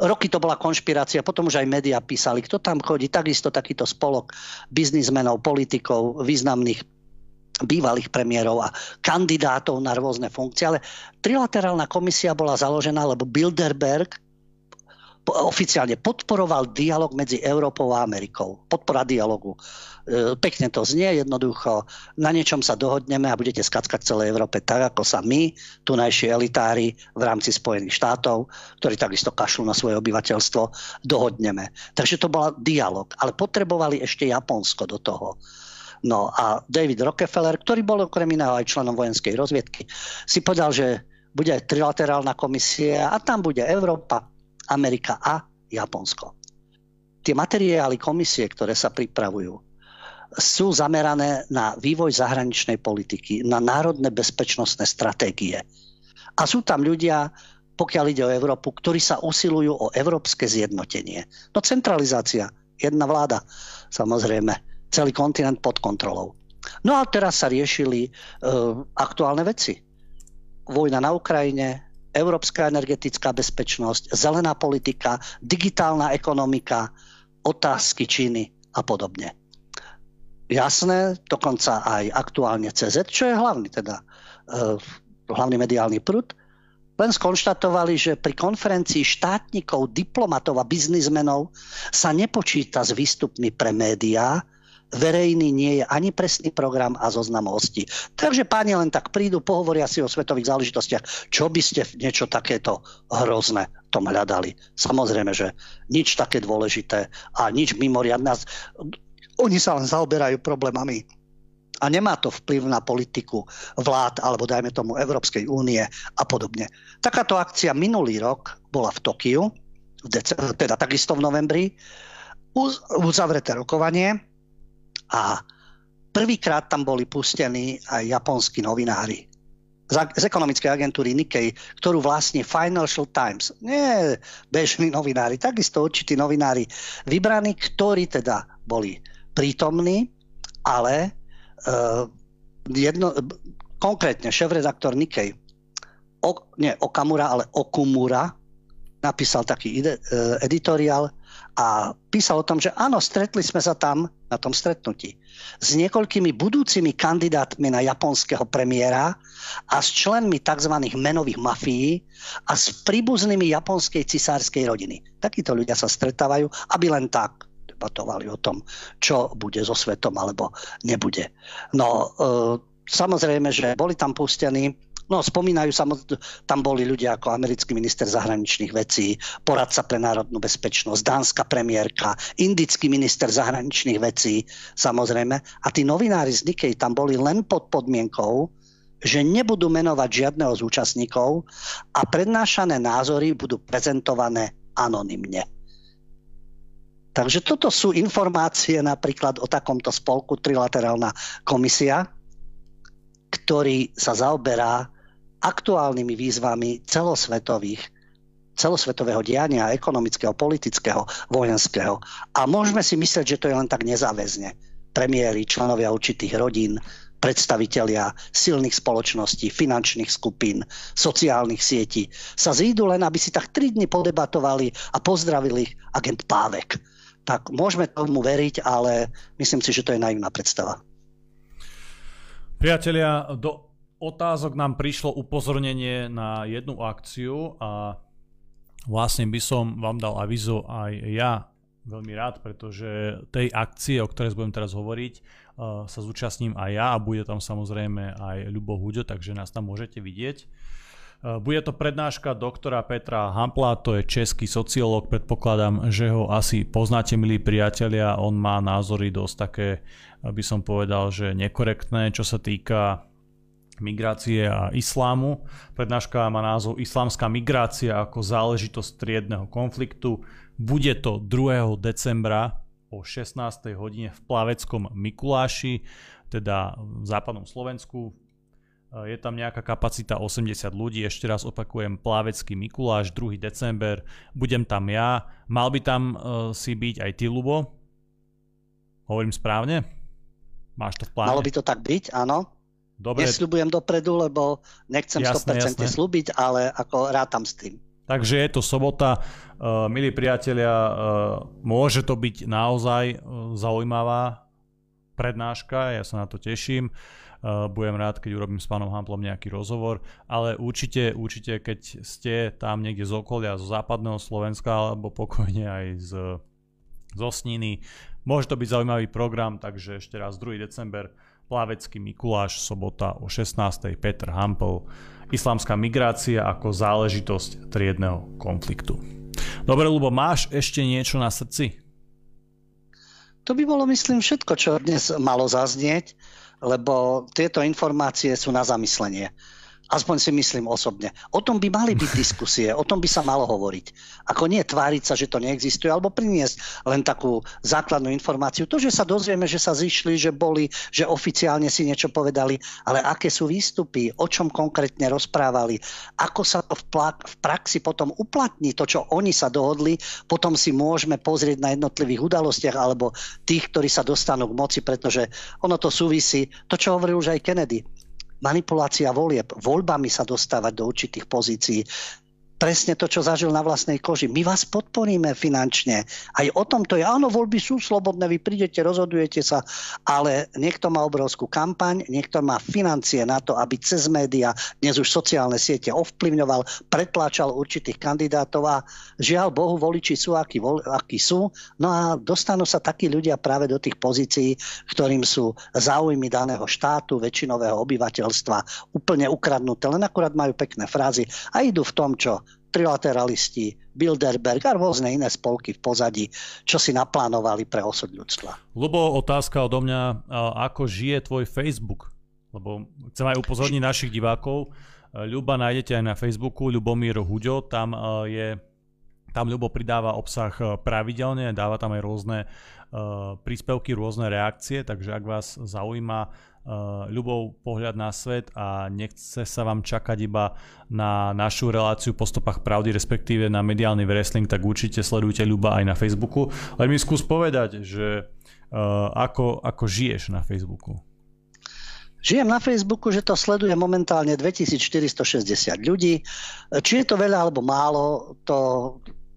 Roky to bola konšpirácia, potom už aj médiá písali, kto tam chodí, takisto takýto spolok biznismenov, politikov, významných bývalých premiérov a kandidátov na rôzne funkcie. Ale trilaterálna komisia bola založená, lebo Bilderberg oficiálne podporoval dialog medzi Európou a Amerikou. Podpora dialogu. E, pekne to znie, jednoducho. Na niečom sa dohodneme a budete skackať celej Európe tak, ako sa my, tunajší elitári v rámci Spojených štátov, ktorí takisto kašľú na svoje obyvateľstvo, dohodneme. Takže to bol dialog. Ale potrebovali ešte Japonsko do toho. No a David Rockefeller, ktorý bol okrem iného aj členom vojenskej rozviedky, si povedal, že bude trilaterálna komisia a tam bude Európa, Amerika a Japonsko. Tie materiály komisie, ktoré sa pripravujú, sú zamerané na vývoj zahraničnej politiky, na národné bezpečnostné stratégie. A sú tam ľudia, pokiaľ ide o Európu, ktorí sa usilujú o európske zjednotenie. No centralizácia, jedna vláda, samozrejme, celý kontinent pod kontrolou. No a teraz sa riešili e, aktuálne veci. Vojna na Ukrajine, európska energetická bezpečnosť, zelená politika, digitálna ekonomika, otázky Číny a podobne. Jasné, dokonca aj aktuálne CZ, čo je hlavný teda uh, hlavný mediálny prúd, len skonštatovali, že pri konferencii štátnikov, diplomatov a biznismenov sa nepočíta s výstupmi pre médiá, verejný nie je ani presný program a zoznam hostí. Takže páni len tak prídu, pohovoria si o svetových záležitostiach, čo by ste niečo takéto hrozné tom hľadali. Samozrejme, že nič také dôležité a nič mimoriadne. Oni sa len zaoberajú problémami a nemá to vplyv na politiku vlád alebo dajme tomu Európskej únie a podobne. Takáto akcia minulý rok bola v Tokiu, teda takisto v novembri, uzavreté rokovanie a prvýkrát tam boli pustení aj japonskí novinári z ekonomickej agentúry Nikkei, ktorú vlastne Financial Times, nie bežní novinári, takisto určití novinári vybraní, ktorí teda boli prítomní, ale uh, jedno, konkrétne šéf-redaktor Nikkei, o, nie Okamura, ale Okumura, napísal taký ide, uh, editoriál a písal o tom, že áno, stretli sme sa tam na tom stretnutí s niekoľkými budúcimi kandidátmi na japonského premiéra a s členmi tzv. menových mafií a s príbuznými japonskej cisárskej rodiny. Takíto ľudia sa stretávajú, aby len tak debatovali o tom, čo bude so svetom alebo nebude. No, e, samozrejme, že boli tam pustení No, spomínajú sa, tam boli ľudia ako americký minister zahraničných vecí, poradca pre národnú bezpečnosť, dánska premiérka, indický minister zahraničných vecí, samozrejme. A tí novinári z Nikkei tam boli len pod podmienkou, že nebudú menovať žiadneho z účastníkov a prednášané názory budú prezentované anonymne. Takže toto sú informácie napríklad o takomto spolku Trilaterálna komisia, ktorý sa zaoberá aktuálnymi výzvami celosvetových celosvetového diania, ekonomického, politického, vojenského. A môžeme si myslieť, že to je len tak nezáväzne. Premiéry, členovia určitých rodín, predstavitelia silných spoločností, finančných skupín, sociálnych sietí sa zídu len, aby si tak tri dni podebatovali a pozdravili agent Pávek. Tak môžeme tomu veriť, ale myslím si, že to je naivná predstava. Priatelia, do otázok nám prišlo upozornenie na jednu akciu a vlastne by som vám dal avizo aj ja veľmi rád, pretože tej akcie, o ktorej budem teraz hovoriť, uh, sa zúčastním aj ja a bude tam samozrejme aj Ľubo Huďo, takže nás tam môžete vidieť. Uh, bude to prednáška doktora Petra Hampla, to je český sociológ, predpokladám, že ho asi poznáte, milí priatelia, on má názory dosť také by som povedal, že nekorektné, čo sa týka migrácie a islámu. Prednáška má názov Islámska migrácia ako záležitosť triedného konfliktu. Bude to 2. decembra o 16. hodine v Plaveckom Mikuláši, teda v západnom Slovensku. Je tam nejaká kapacita 80 ľudí, ešte raz opakujem, Plavecký Mikuláš, 2. december, budem tam ja. Mal by tam uh, si byť aj ty, Lubo? Hovorím správne? Máš to v pláne? Malo by to tak byť, áno. Dobre. Nesľubujem dopredu, lebo nechcem jasné, 100% jasné. slúbiť, ale ako rátam s tým. Takže je to sobota. Uh, milí priatelia, uh, môže to byť naozaj zaujímavá prednáška, ja sa na to teším. Uh, budem rád, keď urobím s pánom Hamplom nejaký rozhovor, ale určite, určite, keď ste tam niekde z okolia, zo západného Slovenska, alebo pokojne aj z, zo Sniny, Môže to byť zaujímavý program, takže ešte raz 2. december, Plavecký Mikuláš, sobota o 16. Petr Hampel, islamská migrácia ako záležitosť triedného konfliktu. Dobre, Lubo, máš ešte niečo na srdci? To by bolo, myslím, všetko, čo dnes malo zaznieť, lebo tieto informácie sú na zamyslenie. Aspoň si myslím osobne. O tom by mali byť diskusie, o tom by sa malo hovoriť. Ako nie tváriť sa, že to neexistuje, alebo priniesť len takú základnú informáciu. To, že sa dozvieme, že sa zišli, že boli, že oficiálne si niečo povedali, ale aké sú výstupy, o čom konkrétne rozprávali, ako sa to v, plak, v praxi potom uplatní, to, čo oni sa dohodli, potom si môžeme pozrieť na jednotlivých udalostiach alebo tých, ktorí sa dostanú k moci, pretože ono to súvisí, to, čo hovoril už aj Kennedy manipulácia volieb, voľbami sa dostávať do určitých pozícií, presne to, čo zažil na vlastnej koži. My vás podporíme finančne. Aj o tom to je. Áno, voľby sú slobodné, vy prídete, rozhodujete sa, ale niekto má obrovskú kampaň, niekto má financie na to, aby cez média, dnes už sociálne siete ovplyvňoval, pretláčal určitých kandidátov a žiaľ Bohu, voliči sú, akí, akí sú. No a dostanú sa takí ľudia práve do tých pozícií, ktorým sú záujmy daného štátu, väčšinového obyvateľstva úplne ukradnuté, len akurát majú pekné frázy a idú v tom, čo trilateralisti, Bilderberg a rôzne iné spolky v pozadí, čo si naplánovali pre osud ľudstva. Lubo, otázka odo mňa, ako žije tvoj Facebook? Lebo chcem aj upozorniť našich divákov. Ľuba nájdete aj na Facebooku, Ľubomír Huďo, tam je tam Ľubo pridáva obsah pravidelne, dáva tam aj rôzne príspevky, rôzne reakcie, takže ak vás zaujíma uh, ľubov pohľad na svet a nechce sa vám čakať iba na našu reláciu po stopách pravdy, respektíve na mediálny wrestling, tak určite sledujte Ľuba aj na Facebooku. Ale mi skús povedať, že uh, ako, ako žiješ na Facebooku? Žijem na Facebooku, že to sleduje momentálne 2460 ľudí. Či je to veľa alebo málo, to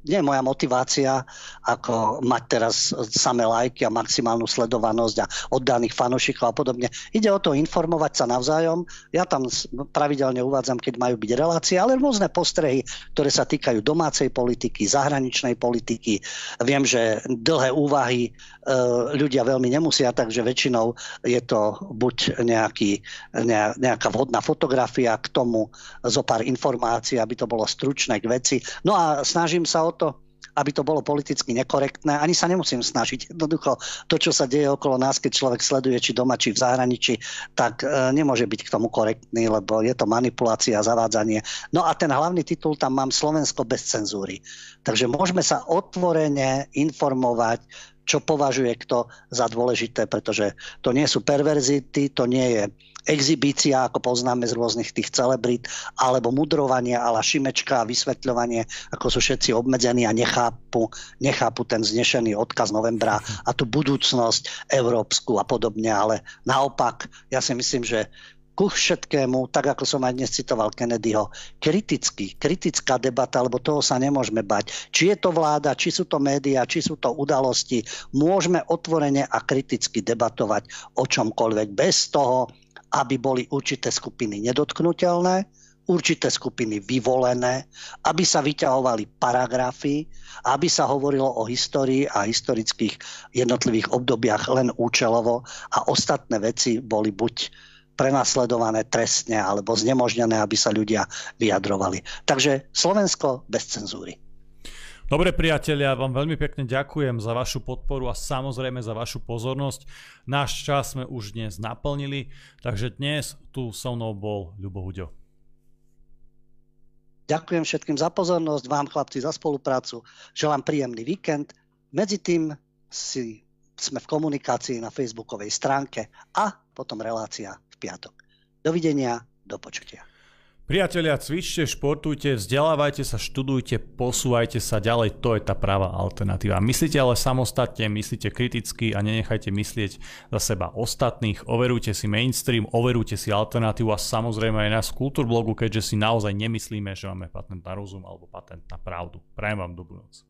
nie moja motivácia ako mať teraz samé lajky a maximálnu sledovanosť a oddaných fanošikov a podobne. Ide o to informovať sa navzájom. Ja tam pravidelne uvádzam, keď majú byť relácie, ale rôzne postrehy, ktoré sa týkajú domácej politiky, zahraničnej politiky. Viem, že dlhé úvahy e, ľudia veľmi nemusia, takže väčšinou je to buď nejaký, nejaká vhodná fotografia k tomu, zo pár informácií, aby to bolo stručné k veci. No a snažím sa o to, aby to bolo politicky nekorektné. Ani sa nemusím snažiť. Jednoducho to, čo sa deje okolo nás, keď človek sleduje, či doma, či v zahraničí, tak e, nemôže byť k tomu korektný, lebo je to manipulácia, zavádzanie. No a ten hlavný titul tam mám Slovensko bez cenzúry. Takže môžeme sa otvorene informovať, čo považuje kto za dôležité, pretože to nie sú perverzity, to nie je exibícia, ako poznáme z rôznych tých celebrít, alebo mudrovanie ala Šimečka a vysvetľovanie, ako sú všetci obmedzení a nechápu, nechápu ten znešený odkaz novembra a tú budúcnosť európsku a podobne, ale naopak, ja si myslím, že ku všetkému, tak ako som aj dnes citoval Kennedyho, kritický, kritická debata, lebo toho sa nemôžeme bať. Či je to vláda, či sú to médiá, či sú to udalosti, môžeme otvorene a kriticky debatovať o čomkoľvek bez toho, aby boli určité skupiny nedotknutelné, určité skupiny vyvolené, aby sa vyťahovali paragrafy, aby sa hovorilo o histórii a historických jednotlivých obdobiach len účelovo a ostatné veci boli buď prenasledované trestne alebo znemožnené, aby sa ľudia vyjadrovali. Takže Slovensko bez cenzúry. Dobre priatelia, vám veľmi pekne ďakujem za vašu podporu a samozrejme za vašu pozornosť. Náš čas sme už dnes naplnili, takže dnes tu so mnou bol Ľubo Huďo. Ďakujem všetkým za pozornosť, vám chlapci za spoluprácu, želám príjemný víkend. Medzi tým si sme v komunikácii na facebookovej stránke a potom relácia piatok. Dovidenia, do počutia. Priatelia, cvičte, športujte, vzdelávajte sa, študujte, posúvajte sa ďalej, to je tá práva alternatíva. Myslíte ale samostatne, myslíte kriticky a nenechajte myslieť za seba ostatných, overujte si mainstream, overujte si alternatívu a samozrejme aj nás v Kultúrblogu, keďže si naozaj nemyslíme, že máme patent na rozum alebo patent na pravdu. Prajem vám dobrú noc.